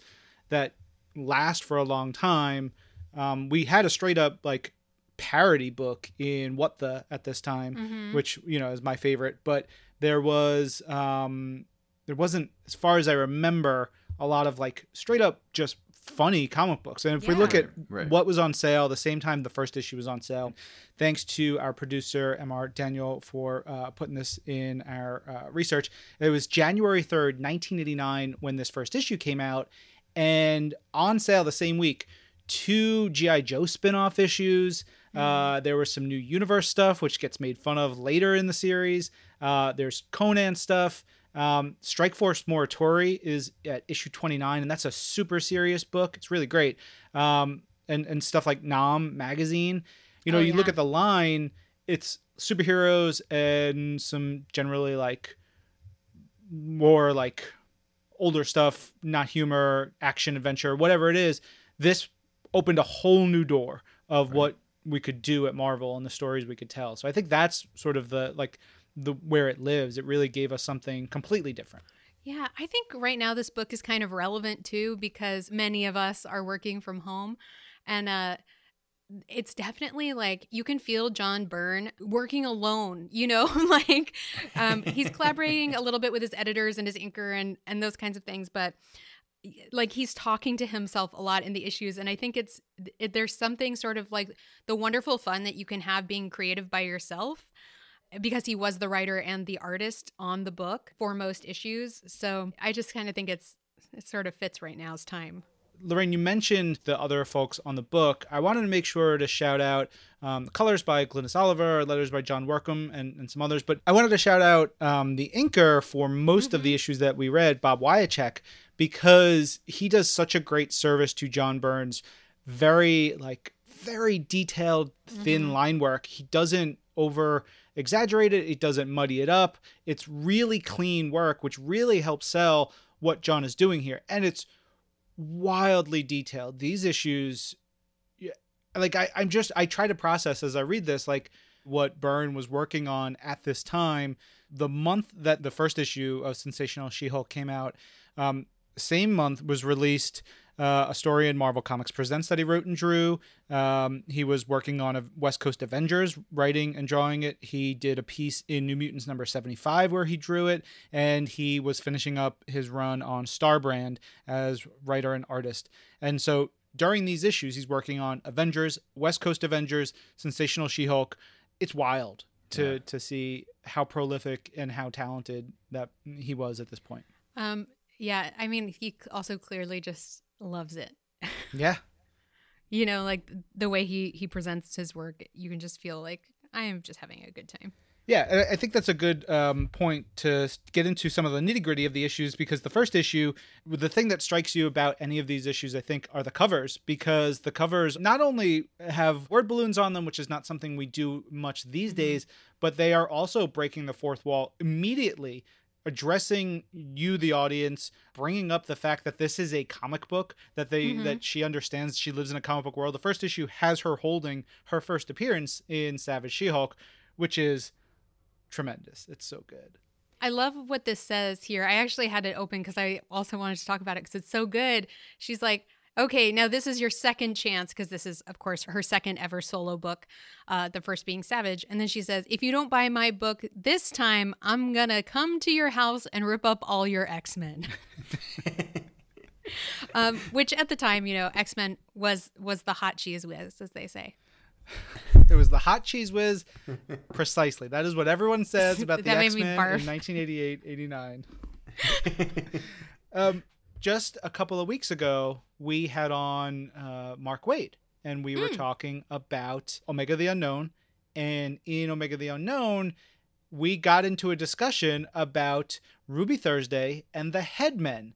that last for a long time. Um, we had a straight up like parody book in What the at this time, mm-hmm. which you know is my favorite. But there was um, there wasn't, as far as I remember, a lot of like straight up just funny comic books. And if yeah. we look at right. what was on sale the same time the first issue was on sale, thanks to our producer Mr. Daniel for uh, putting this in our uh, research. It was January third, nineteen eighty nine, when this first issue came out, and on sale the same week. Two GI Joe spin-off issues, uh, there was some new universe stuff, which gets made fun of later in the series. Uh, there's Conan stuff. Um, Strike Force Morituri is at issue 29, and that's a super serious book. It's really great. Um, and, and stuff like Nam magazine. You know, oh, you yeah. look at the line, it's superheroes and some generally like more like older stuff, not humor, action, adventure, whatever it is. This opened a whole new door of right. what we could do at Marvel and the stories we could tell. So I think that's sort of the like the where it lives. It really gave us something completely different. Yeah, I think right now this book is kind of relevant too because many of us are working from home and uh it's definitely like you can feel John Byrne working alone, you know, like um, he's collaborating a little bit with his editors and his inker and and those kinds of things, but like he's talking to himself a lot in the issues and i think it's it, there's something sort of like the wonderful fun that you can have being creative by yourself because he was the writer and the artist on the book for most issues so i just kind of think it's it sort of fits right now's time Lorraine, you mentioned the other folks on the book. I wanted to make sure to shout out um, colors by Glynis Oliver, letters by John Workman, and, and some others. But I wanted to shout out um, the inker for most mm-hmm. of the issues that we read, Bob Wiacek, because he does such a great service to John Byrne's very, like, very detailed, thin mm-hmm. line work. He doesn't over exaggerate it, it doesn't muddy it up. It's really clean work, which really helps sell what John is doing here. And it's wildly detailed. These issues, like I, I'm just I try to process as I read this, like what Byrne was working on at this time. The month that the first issue of Sensational She-Hulk came out, um, same month was released uh, a story in Marvel Comics Presents that he wrote and drew. Um, he was working on a West Coast Avengers, writing and drawing it. He did a piece in New Mutants number 75 where he drew it, and he was finishing up his run on Starbrand as writer and artist. And so during these issues, he's working on Avengers, West Coast Avengers, Sensational She Hulk. It's wild to yeah. to see how prolific and how talented that he was at this point. Um, yeah, I mean, he also clearly just loves it. Yeah. you know, like the way he he presents his work, you can just feel like I am just having a good time. Yeah, I think that's a good um, point to get into some of the nitty gritty of the issues because the first issue, the thing that strikes you about any of these issues, I think, are the covers because the covers not only have word balloons on them, which is not something we do much these mm-hmm. days, but they are also breaking the fourth wall immediately addressing you the audience bringing up the fact that this is a comic book that they mm-hmm. that she understands she lives in a comic book world the first issue has her holding her first appearance in savage she-hulk which is tremendous it's so good I love what this says here. I actually had it open because I also wanted to talk about it because it's so good. She's like, okay, now this is your second chance because this is, of course, her second ever solo book, uh, the first being Savage. And then she says, if you don't buy my book this time, I'm going to come to your house and rip up all your X Men. um, which at the time, you know, X Men was was the hot cheese whiz, as they say. It was the hot cheese whiz, precisely. That is what everyone says about the X Men in 1988, 89. um, just a couple of weeks ago, we had on uh, Mark Waid, and we mm. were hmm. talking about Omega the Unknown. And in Omega the Unknown, we got into a discussion about Ruby Thursday and the Headmen.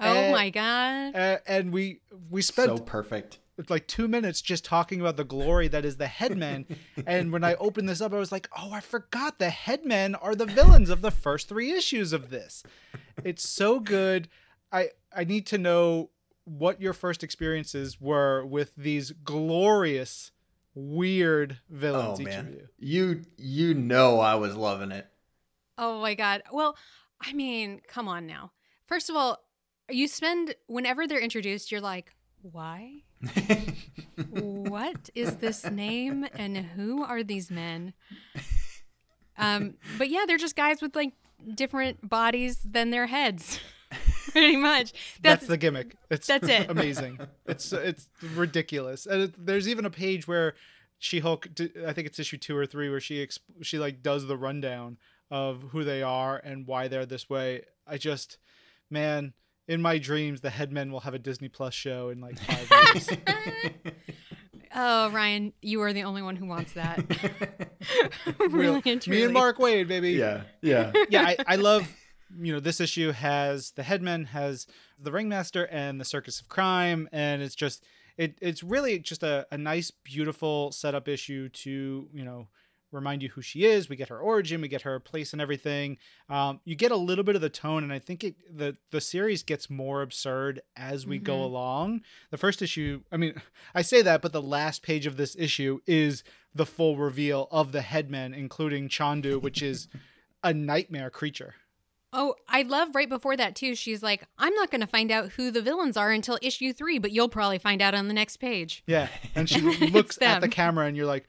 Oh and, my god! Uh, and we we spent so perfect like two minutes just talking about the glory that is the Headmen. and when I opened this up, I was like, oh, I forgot the Headmen are the villains of the first three issues of this. It's so good. I I need to know what your first experiences were with these glorious weird villains oh, man. you. You you know I was loving it. Oh my god. Well, I mean, come on now. First of all, you spend whenever they're introduced, you're like, why? what is this name and who are these men? Um, but yeah, they're just guys with like different bodies than their heads. pretty much. That's, that's, the gimmick. It's that's it. Amazing. It's it's ridiculous. And it, there's even a page where She Hulk. I think it's issue two or three where she exp- she like does the rundown of who they are and why they're this way. I just, man, in my dreams, the Headmen will have a Disney Plus show in like five years. Oh, Ryan, you are the only one who wants that. really Real, Me and Mark Waid, baby. Yeah, yeah, yeah. I, I love you know, this issue has the headman, has the ringmaster, and the circus of crime, and it's just it it's really just a, a nice, beautiful setup issue to you know remind you who she is. We get her origin, we get her place and everything. Um, you get a little bit of the tone, and I think it the the series gets more absurd as we go Mhm. along. The first issue, I mean, I say that, but the last page of this issue is the full reveal of the headman, including Chandu, which is a nightmare creature. Oh, I love right before that too. She's like, I'm not going to find out who the villains are until issue three, but you'll probably find out on the next page. Yeah, and she looks at the camera, and you're like,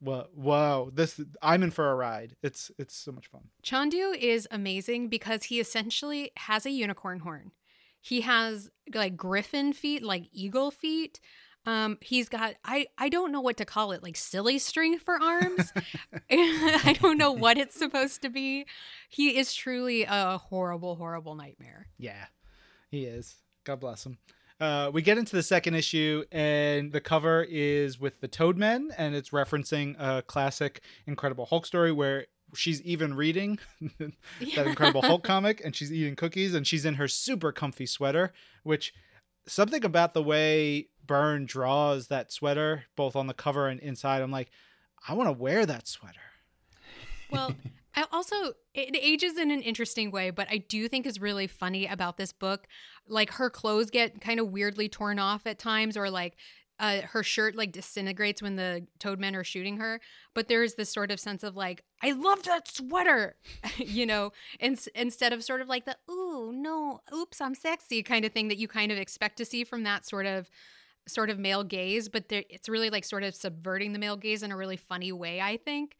"Whoa, whoa! This I'm in for a ride. It's it's so much fun." Chandu is amazing because he essentially has a unicorn horn. He has like griffin feet, like eagle feet. Um, he's got I I don't know what to call it, like silly string for arms. I don't know what it's supposed to be. He is truly a horrible, horrible nightmare. Yeah, he is. God bless him. Uh, we get into the second issue, and the cover is with the Toadmen, and it's referencing a classic Incredible Hulk story where she's even reading that Incredible Hulk comic, and she's eating cookies, and she's in her super comfy sweater, which something about the way Byrne draws that sweater, both on the cover and inside, I'm like, I want to wear that sweater. Well, I also it ages in an interesting way, but I do think is really funny about this book. Like her clothes get kind of weirdly torn off at times, or like uh, her shirt like disintegrates when the toadmen are shooting her. But there's this sort of sense of like, I love that sweater, you know, in, instead of sort of like the ooh no, oops, I'm sexy kind of thing that you kind of expect to see from that sort of sort of male gaze. But it's really like sort of subverting the male gaze in a really funny way, I think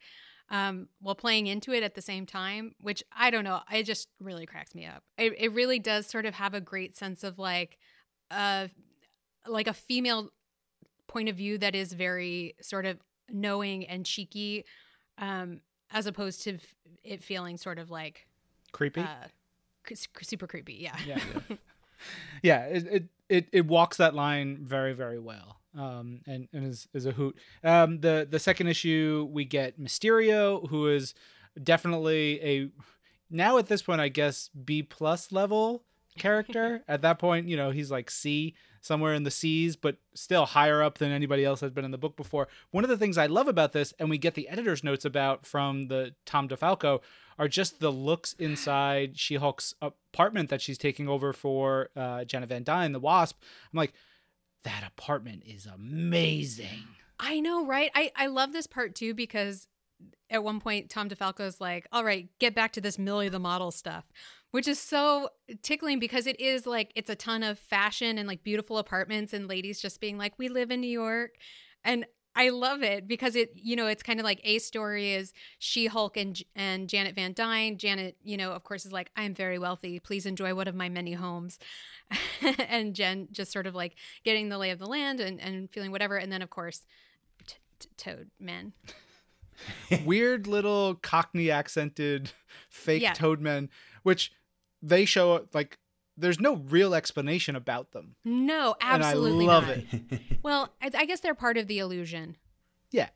um, while playing into it at the same time, which I don't know, it just really cracks me up. It, it really does sort of have a great sense of like, uh, like a female point of view that is very sort of knowing and cheeky, um, as opposed to f- it feeling sort of like Creepy. uh, cr- super creepy. Yeah. yeah yeah it, it it it walks that line very very well um and and is is a hoot um the the second issue we get mysterio who is definitely a now at this point i guess b plus level character at that point you know he's like c somewhere in the C's, but still higher up than anybody else has been in the book before. One of the things I love about this, and we get the editor's notes about from the Tom DeFalco, are just the looks inside She Hulk's apartment that she's taking over for uh, Janet Van Dyne, the Wasp. I'm like, that apartment is amazing. I know, right? I, I love this part too because at one point Tom DeFalco's like, all right, get back to this Millie the model stuff, which is so tickling because it is like it's a ton of fashion and like beautiful apartments and ladies just being like, we live in New York. And I love it because it, you know, it's kind of like a story is She Hulk and and Janet Van Dyne. Janet, you know, of course, is like, I am very wealthy. Please enjoy one of my many homes. and Jen just sort of like getting the lay of the land and, and feeling whatever. And then, of course, t- t- Toad Men. Weird little Cockney accented fake Yeah. Toadmen, which they show like there's no real explanation about them. No, absolutely and I love not. it. Well, I, I guess they're part of the illusion. Yeah,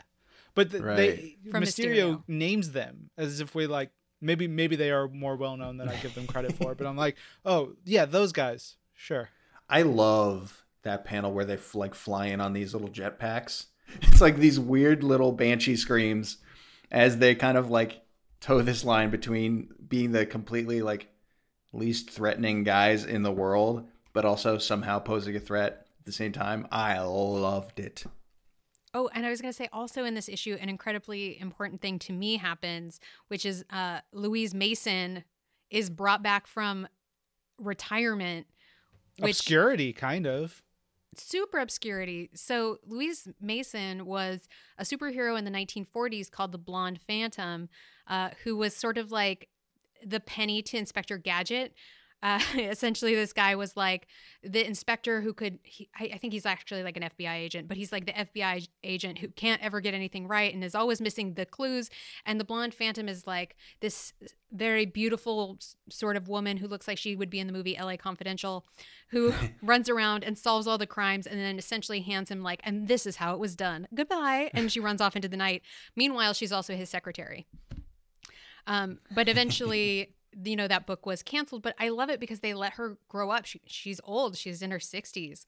but th- they From Mysterio, Mysterio. names them as if we like maybe maybe they are more well known than I give them credit for. But I'm like, oh yeah, those guys, sure. I love that panel where they f- like fly in on these little jetpacks. It's like these weird little banshee screams as they kind of like toe this line between being the completely like least threatening guys in the world, but also somehow posing a threat at the same time. I loved it. Oh, and I was going to say also in this issue, an incredibly important thing to me happens, which is uh, Louise Mason is brought back from retirement, which Obscurity, kind of. super obscurity. So Louise Mason was a superhero in the 1940s called the Blonde Phantom, uh, who was sort of like the penny to Inspector Gadget. Uh, essentially, this guy was like the inspector who could. He, I, I think he's actually like an FBI agent, but he's like the FBI agent who can't ever get anything right and is always missing the clues. And the blonde phantom is like this very beautiful sort of woman who looks like she would be in the movie LA Confidential, who runs around and solves all the crimes and then essentially hands him like, and this is how it was done. Goodbye. And she runs off into the night. Meanwhile, she's also his secretary. Um, but eventually, you know, that book was canceled. But I love it because they let her grow up. She, she's old. She's in her 60s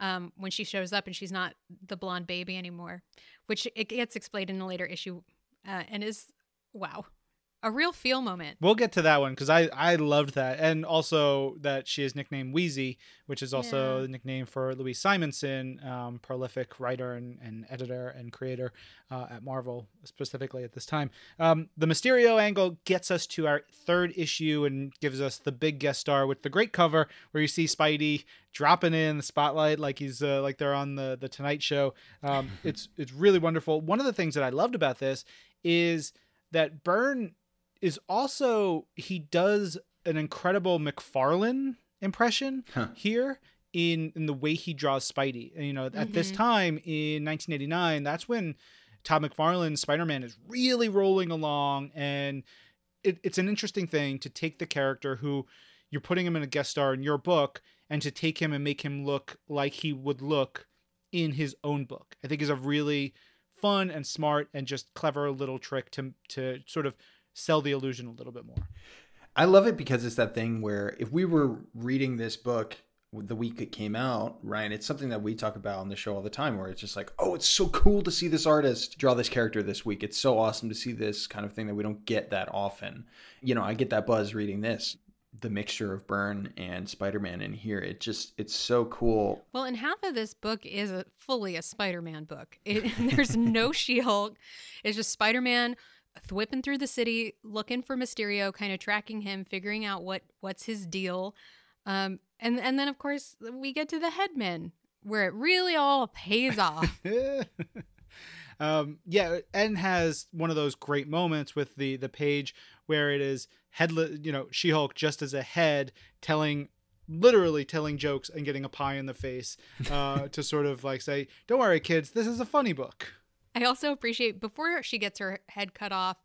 um, when she shows up and she's not the blonde baby anymore, which it gets explained in a later issue uh, and is wow, a real feel moment. We'll get to that one because I I loved that, and also that she is nicknamed Wheezy, which is also Yeah. the nickname for Louise Simonson, um, prolific writer and, and editor and creator uh, at Marvel, specifically at this time. Um, the Mysterio angle gets us to our third issue and gives us the big guest star with the great cover where you see Spidey dropping in the spotlight like he's uh, like they're on the the Tonight Show. Um, it's it's really wonderful. One of the things that I loved about this is that Byrne is also he does an incredible McFarlane impression Huh. here in in the way he draws Spidey. And, you know, at this Mhm. time in 1989, that's when Todd McFarlane's Spider-Man is really rolling along and it, it's an interesting thing to take the character who you're putting him in a guest star in your book and to take him and make him look like he would look in his own book. I think is a really fun and smart and just clever little trick to to sort of sell the illusion a little bit more. I love it because it's that thing where if we were reading this book the week it came out, Ryan, it's something that we talk about on the show all the time where it's just like, oh, it's so cool to see this artist draw this character this week. It's so awesome to see this kind of thing that we don't get that often. You know, I get that buzz reading this. The mixture of Byrne and Spider-Man in here, it just it's so cool. Well, and half of this book is a, fully a Spider-Man book. It, there's no She-Hulk. It's just Spider-Man whipping through the city, looking for Mysterio, kind of tracking him, figuring out what what's his deal. Um, and and then of course we get to the Headman, where it really all pays off. um, yeah, and has one of those great moments with the the page where it is headless, you know, She-Hulk just as a head telling literally telling jokes and getting a pie in the face uh, to sort of like say, "Don't worry, kids, this is a funny book." I also appreciate before she gets her head cut off,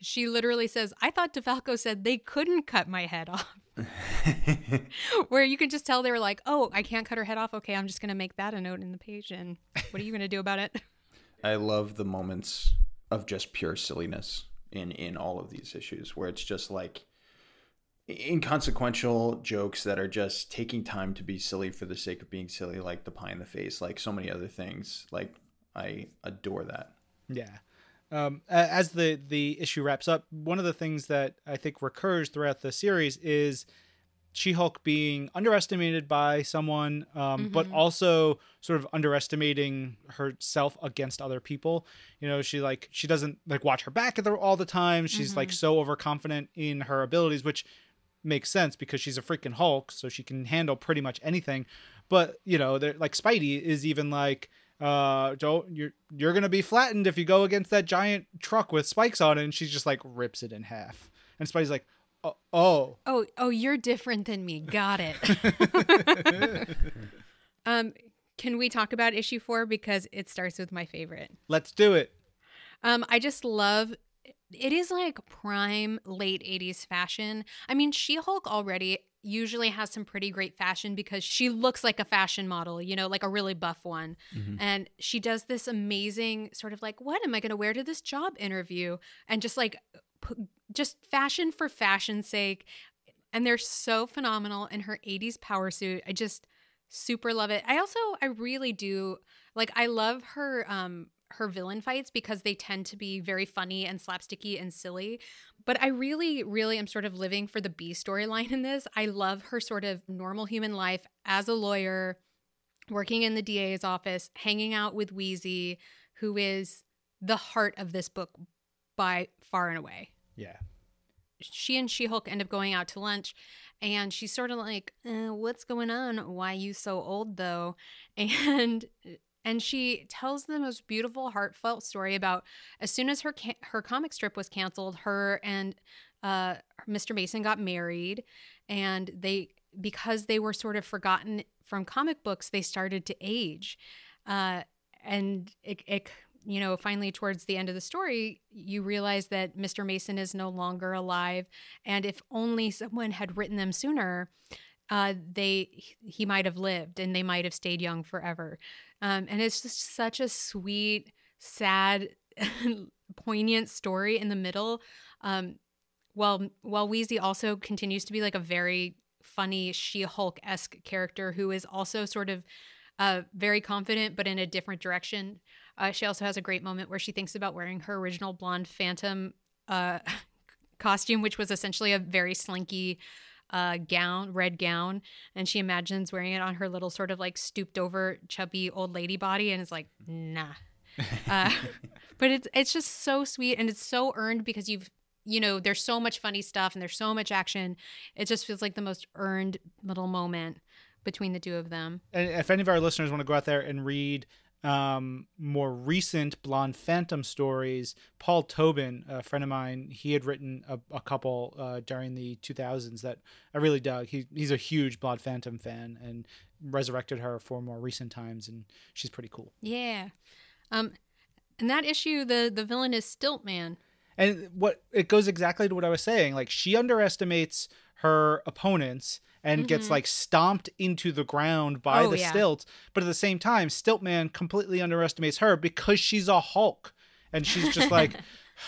she literally says, "I thought DeFalco said they couldn't cut my head off." Where you can just tell they were like, "Oh, I can't cut her head off. Okay, I'm just gonna make that a note in the page, and what are you gonna do about it?" I love the moments of just pure silliness in in all of these issues where it's just like inconsequential jokes that are just taking time to be silly for the sake of being silly like the pie in the face like so many other things like i adore that Yeah. Um, as the the issue wraps up, one of the things that I think recurs throughout the series is She-Hulk being underestimated by someone, um, but Mhm. also sort of underestimating herself against other people. You know, she like she doesn't like watch her back all the time. She's like so overconfident in her abilities, which makes sense because she's a freaking Hulk, so she can handle pretty much anything. But you know, they're like Spidey is even like, uh, don't you're you're gonna be flattened if you go against that giant truck with spikes on it, and she just like rips it in half. And Spidey's like, oh, oh. Oh, oh, you're different than me. Got it. um, can we talk about issue four because it starts with my favorite? let's do it. Um, I just love it is like prime late 80s fashion. I mean, She-Hulk already usually has some pretty great fashion because she looks like a fashion model, you know, like a really buff one. And she does this amazing sort of like, what am I going to wear to this job interview? And just like p- just fashion for fashion's sake. And they're so phenomenal in her 80s power suit. I just super love it. I also I really do like I love her um her villain fights because they tend to be very funny and slapsticky and silly. But I really, really am sort of living for the B storyline in this. I love her sort of normal human life as a lawyer, working in the DA's office, hanging out with Wheezy, who is the heart of this book by far and away Yeah. she and She Hulk end up going out to lunch, and she's sort of like, uh, "What's going on? Why you so old though?" And and she tells the most beautiful, heartfelt story about as soon as her ca- her comic strip was canceled, her and uh, Mr. Mason got married, and they because they were sort of forgotten from comic books, they started to age, uh, and it, it you know, finally towards the end of the story, you realize that Mr. Mason is no longer alive. And if only someone had written them sooner, uh, they he might have lived and they might have stayed young forever. Um, and it's just such a sweet, sad, poignant story in the middle. Um, while while Wheezy also continues to be like a very funny She-Hulk esque character who is also sort of uh, very confident, but in a different direction. Uh, she also has a great moment where she thinks about wearing her original blonde Phantom uh, costume, which was essentially a very slinky uh, gown, red gown, and she imagines wearing it on her little sort of like stooped over, chubby old lady body, and is like, nah. uh, but it's it's just so sweet and it's so earned because you've you know there's so much funny stuff and there's so much action. It just feels like the most earned little moment between the two of them. And if any of our listeners want to go out there and read um, more recent Blonde Phantom stories, Paul Tobin, a friend of mine, he had written a, a couple uh, during the 2000s that I really dug. He, he's a huge Blonde Phantom fan and resurrected her for more recent times, and she's pretty cool. Yeah. Um, in that issue, the the villain is Stiltman. And what it goes exactly to what I was saying. Like she underestimates her opponents and mm-hmm. gets like stomped into the ground by oh, the yeah. stilts. But at the same time, Stiltman completely underestimates her because she's a Hulk. And she's just like,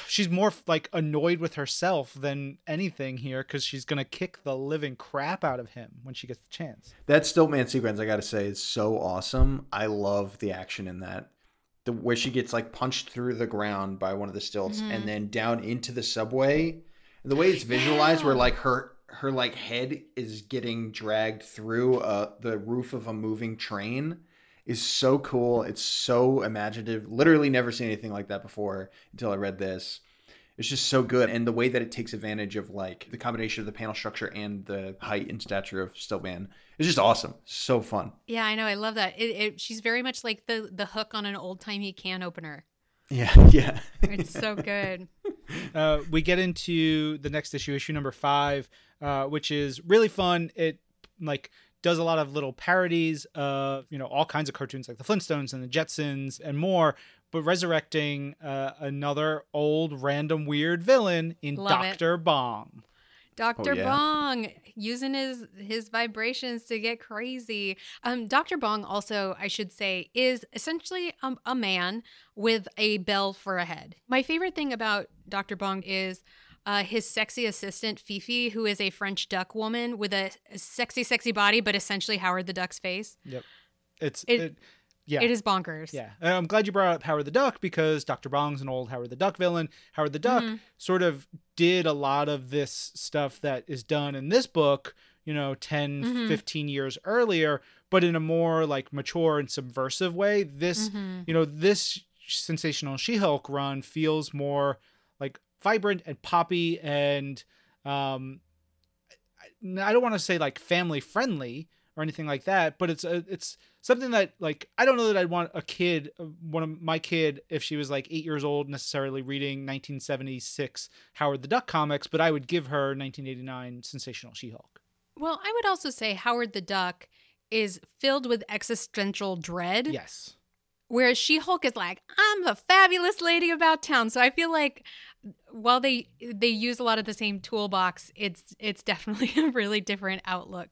she's more like annoyed with herself than anything here because she's going to kick the living crap out of him when she gets the chance. That Stiltman sequence, I got to say, is so awesome. I love the action in that. The, where she gets like punched through the ground by one of the stilts mm-hmm. and then down into the subway. The way it's visualized, yeah. where like her her like head is getting dragged through uh, the roof of a moving train is so cool. It's so imaginative. Literally never seen anything like that before until I read this. It's just so good. And the way that it takes advantage of like the combination of the panel structure and the height and stature of Stiltman is just awesome. So fun. Yeah, I know. I love that. It, it, she's very much like the the hook on an old timey can opener. Yeah, yeah. it's so good. Uh, we get into the next issue, issue number five, uh, which is really fun. It like does a lot of little parodies of you know all kinds of cartoons like the Flintstones and the Jetsons and more, but resurrecting uh, another old random weird villain in Doctor Bong. Dr. Oh, yeah. Bong using his his vibrations to get crazy. Um, Dr. Bong also, I should say, is essentially a, a man with a bell for a head. My favorite thing about Dr. Bong is uh, his sexy assistant Fifi, who is a French duck woman with a, a sexy, sexy body, but essentially Howard the Duck's face. Yep, it's it, it yeah. It is bonkers. Yeah. I'm glad you brought up Howard the Duck because Dr. Bong's an old Howard the Duck villain. Howard the Duck mm-hmm. sort of did a lot of this stuff that is done in this book, you know, 10, mm-hmm. 15 years earlier, but in a more like mature and subversive way. This, mm-hmm. you know, this sensational She-Hulk run feels more like vibrant and poppy and um I don't want to say like family friendly or anything like that, but it's a, it's something that like I don't know that I'd want a kid, uh, one of my kid, if she was like eight years old, necessarily reading 1976 Howard the Duck comics, but I would give her 1989 Sensational She-Hulk. Well, I would also say Howard the Duck is filled with existential dread. Yes. Whereas She Hulk is like, I'm a fabulous lady about town. So I feel like while they they use a lot of the same toolbox, it's it's definitely a really different outlook.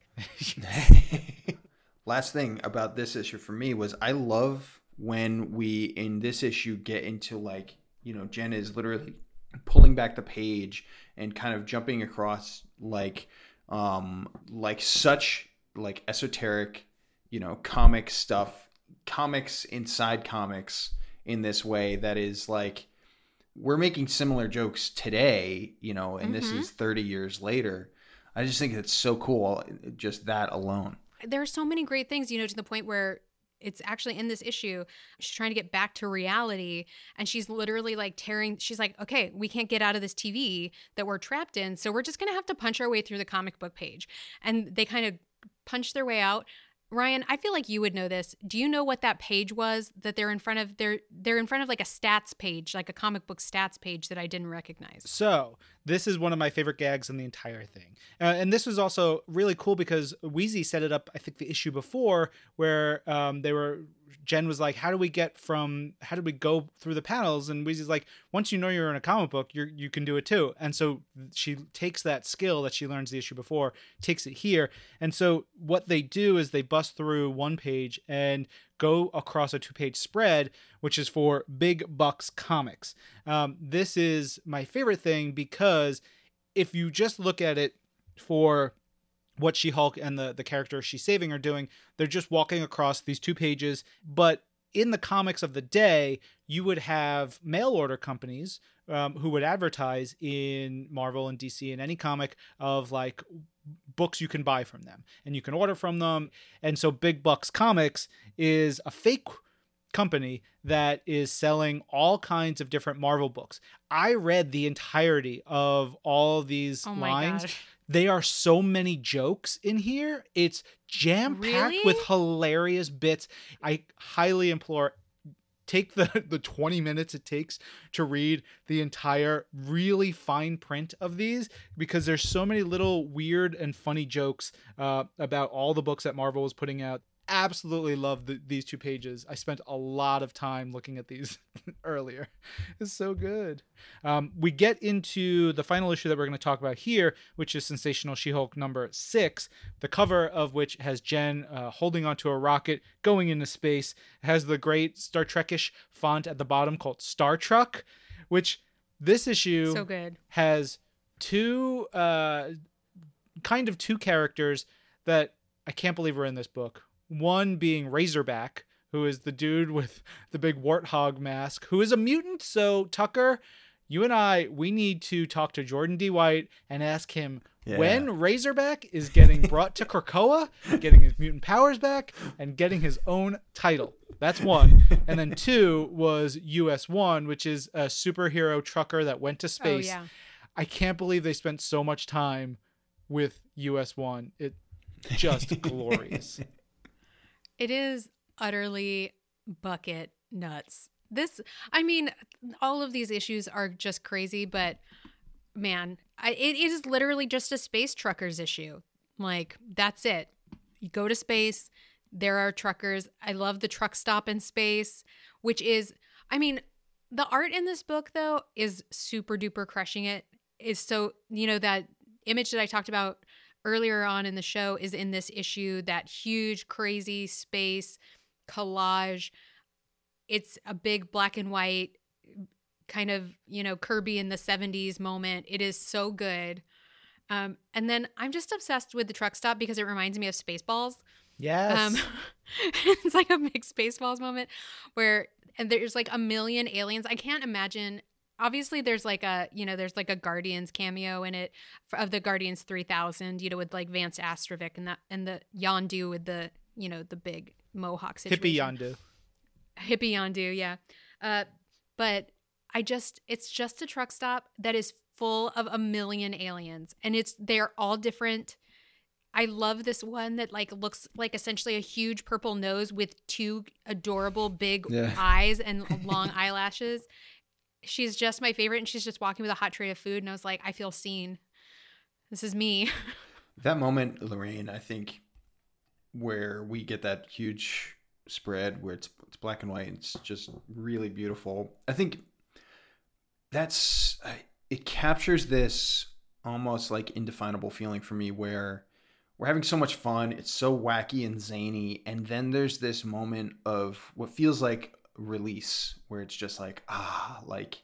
last thing about this issue for me was I love when we in this issue get into like you know Jen is literally pulling back the page and kind of jumping across like um like such like esoteric you know comic stuff comics inside comics in this way that is like we're making similar jokes today you know and mm-hmm. this is 30 years later. I just think it's so cool just that alone. There are so many great things, you know, to the point where it's actually in this issue she's trying to get back to reality and she's literally like tearing she's like okay we can't get out of this tv that we're trapped in so we're just going to have to punch our way through the comic book page. And they kind of punch their way out Ryan, I feel like you would know this. Do you know what that page was that they're in front of? They're they're in front of like a stats page, like a comic book stats page that I didn't recognize. So this is one of my favorite gags in the entire thing, uh, and this was also really cool because Weezie set it up. I think the issue before where um, they were Jen was like, "How do we get from? How do we go through the panels?" And Weezie's like, "Once you know you're in a comic book, you you can do it too." And so she takes that skill that she learns the issue before, takes it here, and so what they do is they bust through one page and go across a two-page spread, which is for Big Bucks Comics. Um, this is my favorite thing because if you just look at it for what She Hulk and the the character she's saving are doing. They're just walking across these two pages, but in the comics of the day, you would have mail order companies um, who would advertise in Marvel and DC and any comic of like books you can buy from them and you can order from them. And so Big Bucks Comics is a fake company that is selling all kinds of different Marvel books. I read the entirety of all these Oh lines. gosh. They are so many jokes in here. It's jam packed with hilarious bits. I highly implore take the the 20 minutes it takes to read the entire really fine print of these because there's so many little weird and funny jokes uh, about all the books that Marvel was putting out. Absolutely love the, these two pages. I spent a lot of time looking at these earlier. It's so good. Um, we get into the final issue that we're going to talk about here, which is Sensational She Hulk number six, the cover of which has Jen uh, holding onto a rocket going into space. It has the great Star Trekish font at the bottom called Star Truck, which this issue So good. has two uh kind of two characters that I can't believe are in this book. One being Razorback, who is the dude with the big warthog mask, who is a mutant. So Tucker, you and I, we need to talk to Jordan D. White and ask him Yeah. when Razorback is getting brought to Krakoa, getting his mutant powers back, and getting his own title. That's one. And then two was US One, which is a superhero trucker that went to oh, space. Oh yeah. I can't believe they spent so much time with US One. It just glorious. It is utterly bucket nuts. This, I mean, all of these issues are just crazy, but man, I, it is literally just a space truckers issue. Like, that's it. You go to space, there are truckers. I love the truck stop in space, which is, I mean, the art in this book, though, is super duper crushing it. Is so, you know, that image that I talked about earlier on in the show is in this issue that huge crazy space collage it's a big black and white kind of you know kirby in the 70s moment it is so good um, and then i'm just obsessed with the truck stop because it reminds me of spaceballs Yes. um, it's like a big Spaceballs moment where and there's like a million aliens. I can't imagine. Obviously, there's like a you know there's like a Guardians cameo in it of the Guardians 3000. You know with like Vance Astrovik and that and the Yondu with the you know the big mohawk situation. Hippie Yondu. Hippie Yondu, yeah. Uh, but I just it's just a truck stop that is full of a million aliens, and it's they're all different. I love this one that like looks like essentially a huge purple nose with two adorable big Yeah. eyes and long eyelashes. She's just my favorite, and she's just walking with a hot tray of food, and I was like, I feel seen. This is me. That moment, Lorraine, I think, where we get that huge spread where it's it's black and white, it's just really beautiful. I think that's it captures this almost like indefinable feeling for me where we're having so much fun, it's so wacky and zany, and then there's this moment of what feels like release where it's just like ah, like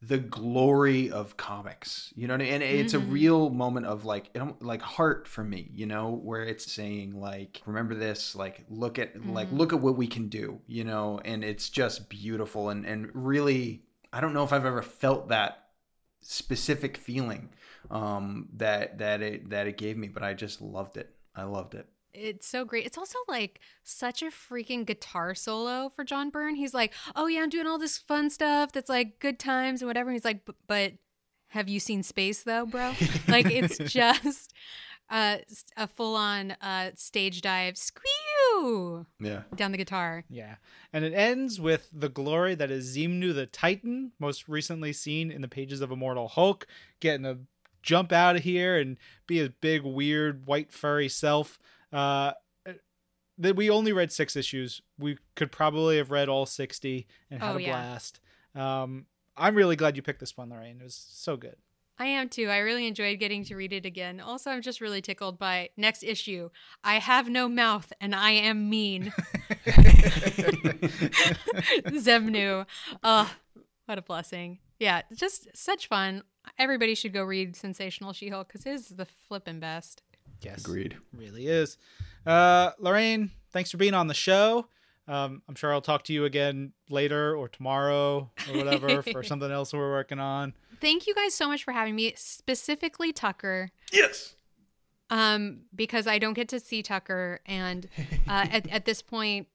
the glory of comics you know what I mean? and it's a Mhm. real moment of like like heart for me you know where it's saying like remember this like look at like Mhm. look at what we can do you know and it's just beautiful and and really i don't know if i've ever felt that specific feeling um that that it that it gave me but i just loved it i loved it it's so great. It's also like such a freaking guitar solo for John Byrne. He's like, "Oh yeah, I'm doing all this fun stuff that's like good times and whatever." He's like, "But have you seen Space though, bro?" like it's just uh, s- a full-on uh, stage dive, squeal yeah down the guitar. Yeah. And it ends with the glory that is Zemnu the Titan, most recently seen in the pages of Immortal Hulk, getting to jump out of here and be his big, weird, white, furry self. Uh, that we only read six issues. We could probably have read all 60 and had Oh, a yeah. blast. Um, I'm really glad you picked this one, Lorraine. It was so good. I am too. I really enjoyed getting to read it again. Also, I'm just really tickled by next issue. I have no mouth and I am mean. Zemnu. Oh, what a blessing. Yeah, just such fun. Everybody should go read Sensational She Hulk because it is the flippin' best. Yes. agreed Really is. Uh, Lorraine, thanks for being on the show. Um, I'm sure I'll talk to you again later or tomorrow or whatever for something else we're working on. Thank you guys so much for having me, specifically Tucker. Yes. Um, because I don't get to see Tucker, and uh, at at this point,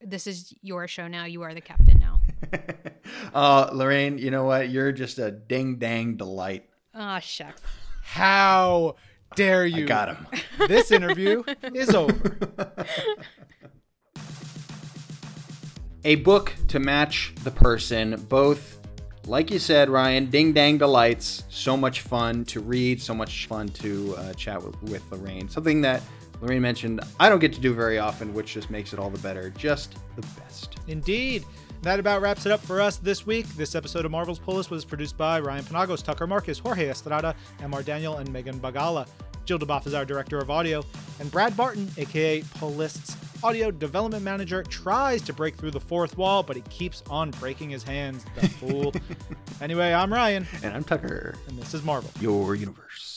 this is your show now. You are the captain now. uh, Lorraine, you know what? You're just a ding dang delight. Oh shucks. How dare you? I got him. This interview is over. a book to match the person, both like you said, Ryan, ding dang delights. So much fun to read, so much fun to uh, chat with, with Lorraine. Something that Lorraine mentioned I don't get to do very often, which just makes it all the better. Just the best. Indeed. That about wraps it up for us this week. This episode of Marvel's Pull List was produced by Ryan Penagos, Tucker Markus, Jorge Estrada, Mr. Daniel, and Megan Bagala. Jill DuBoff is our director of audio, and Brad Barton, aka Polist's audio development manager, tries to break through the fourth wall, but he keeps on breaking his hands, the fool. anyway, I'm Ryan. And I'm Tucker. And this is Marvel. Your universe.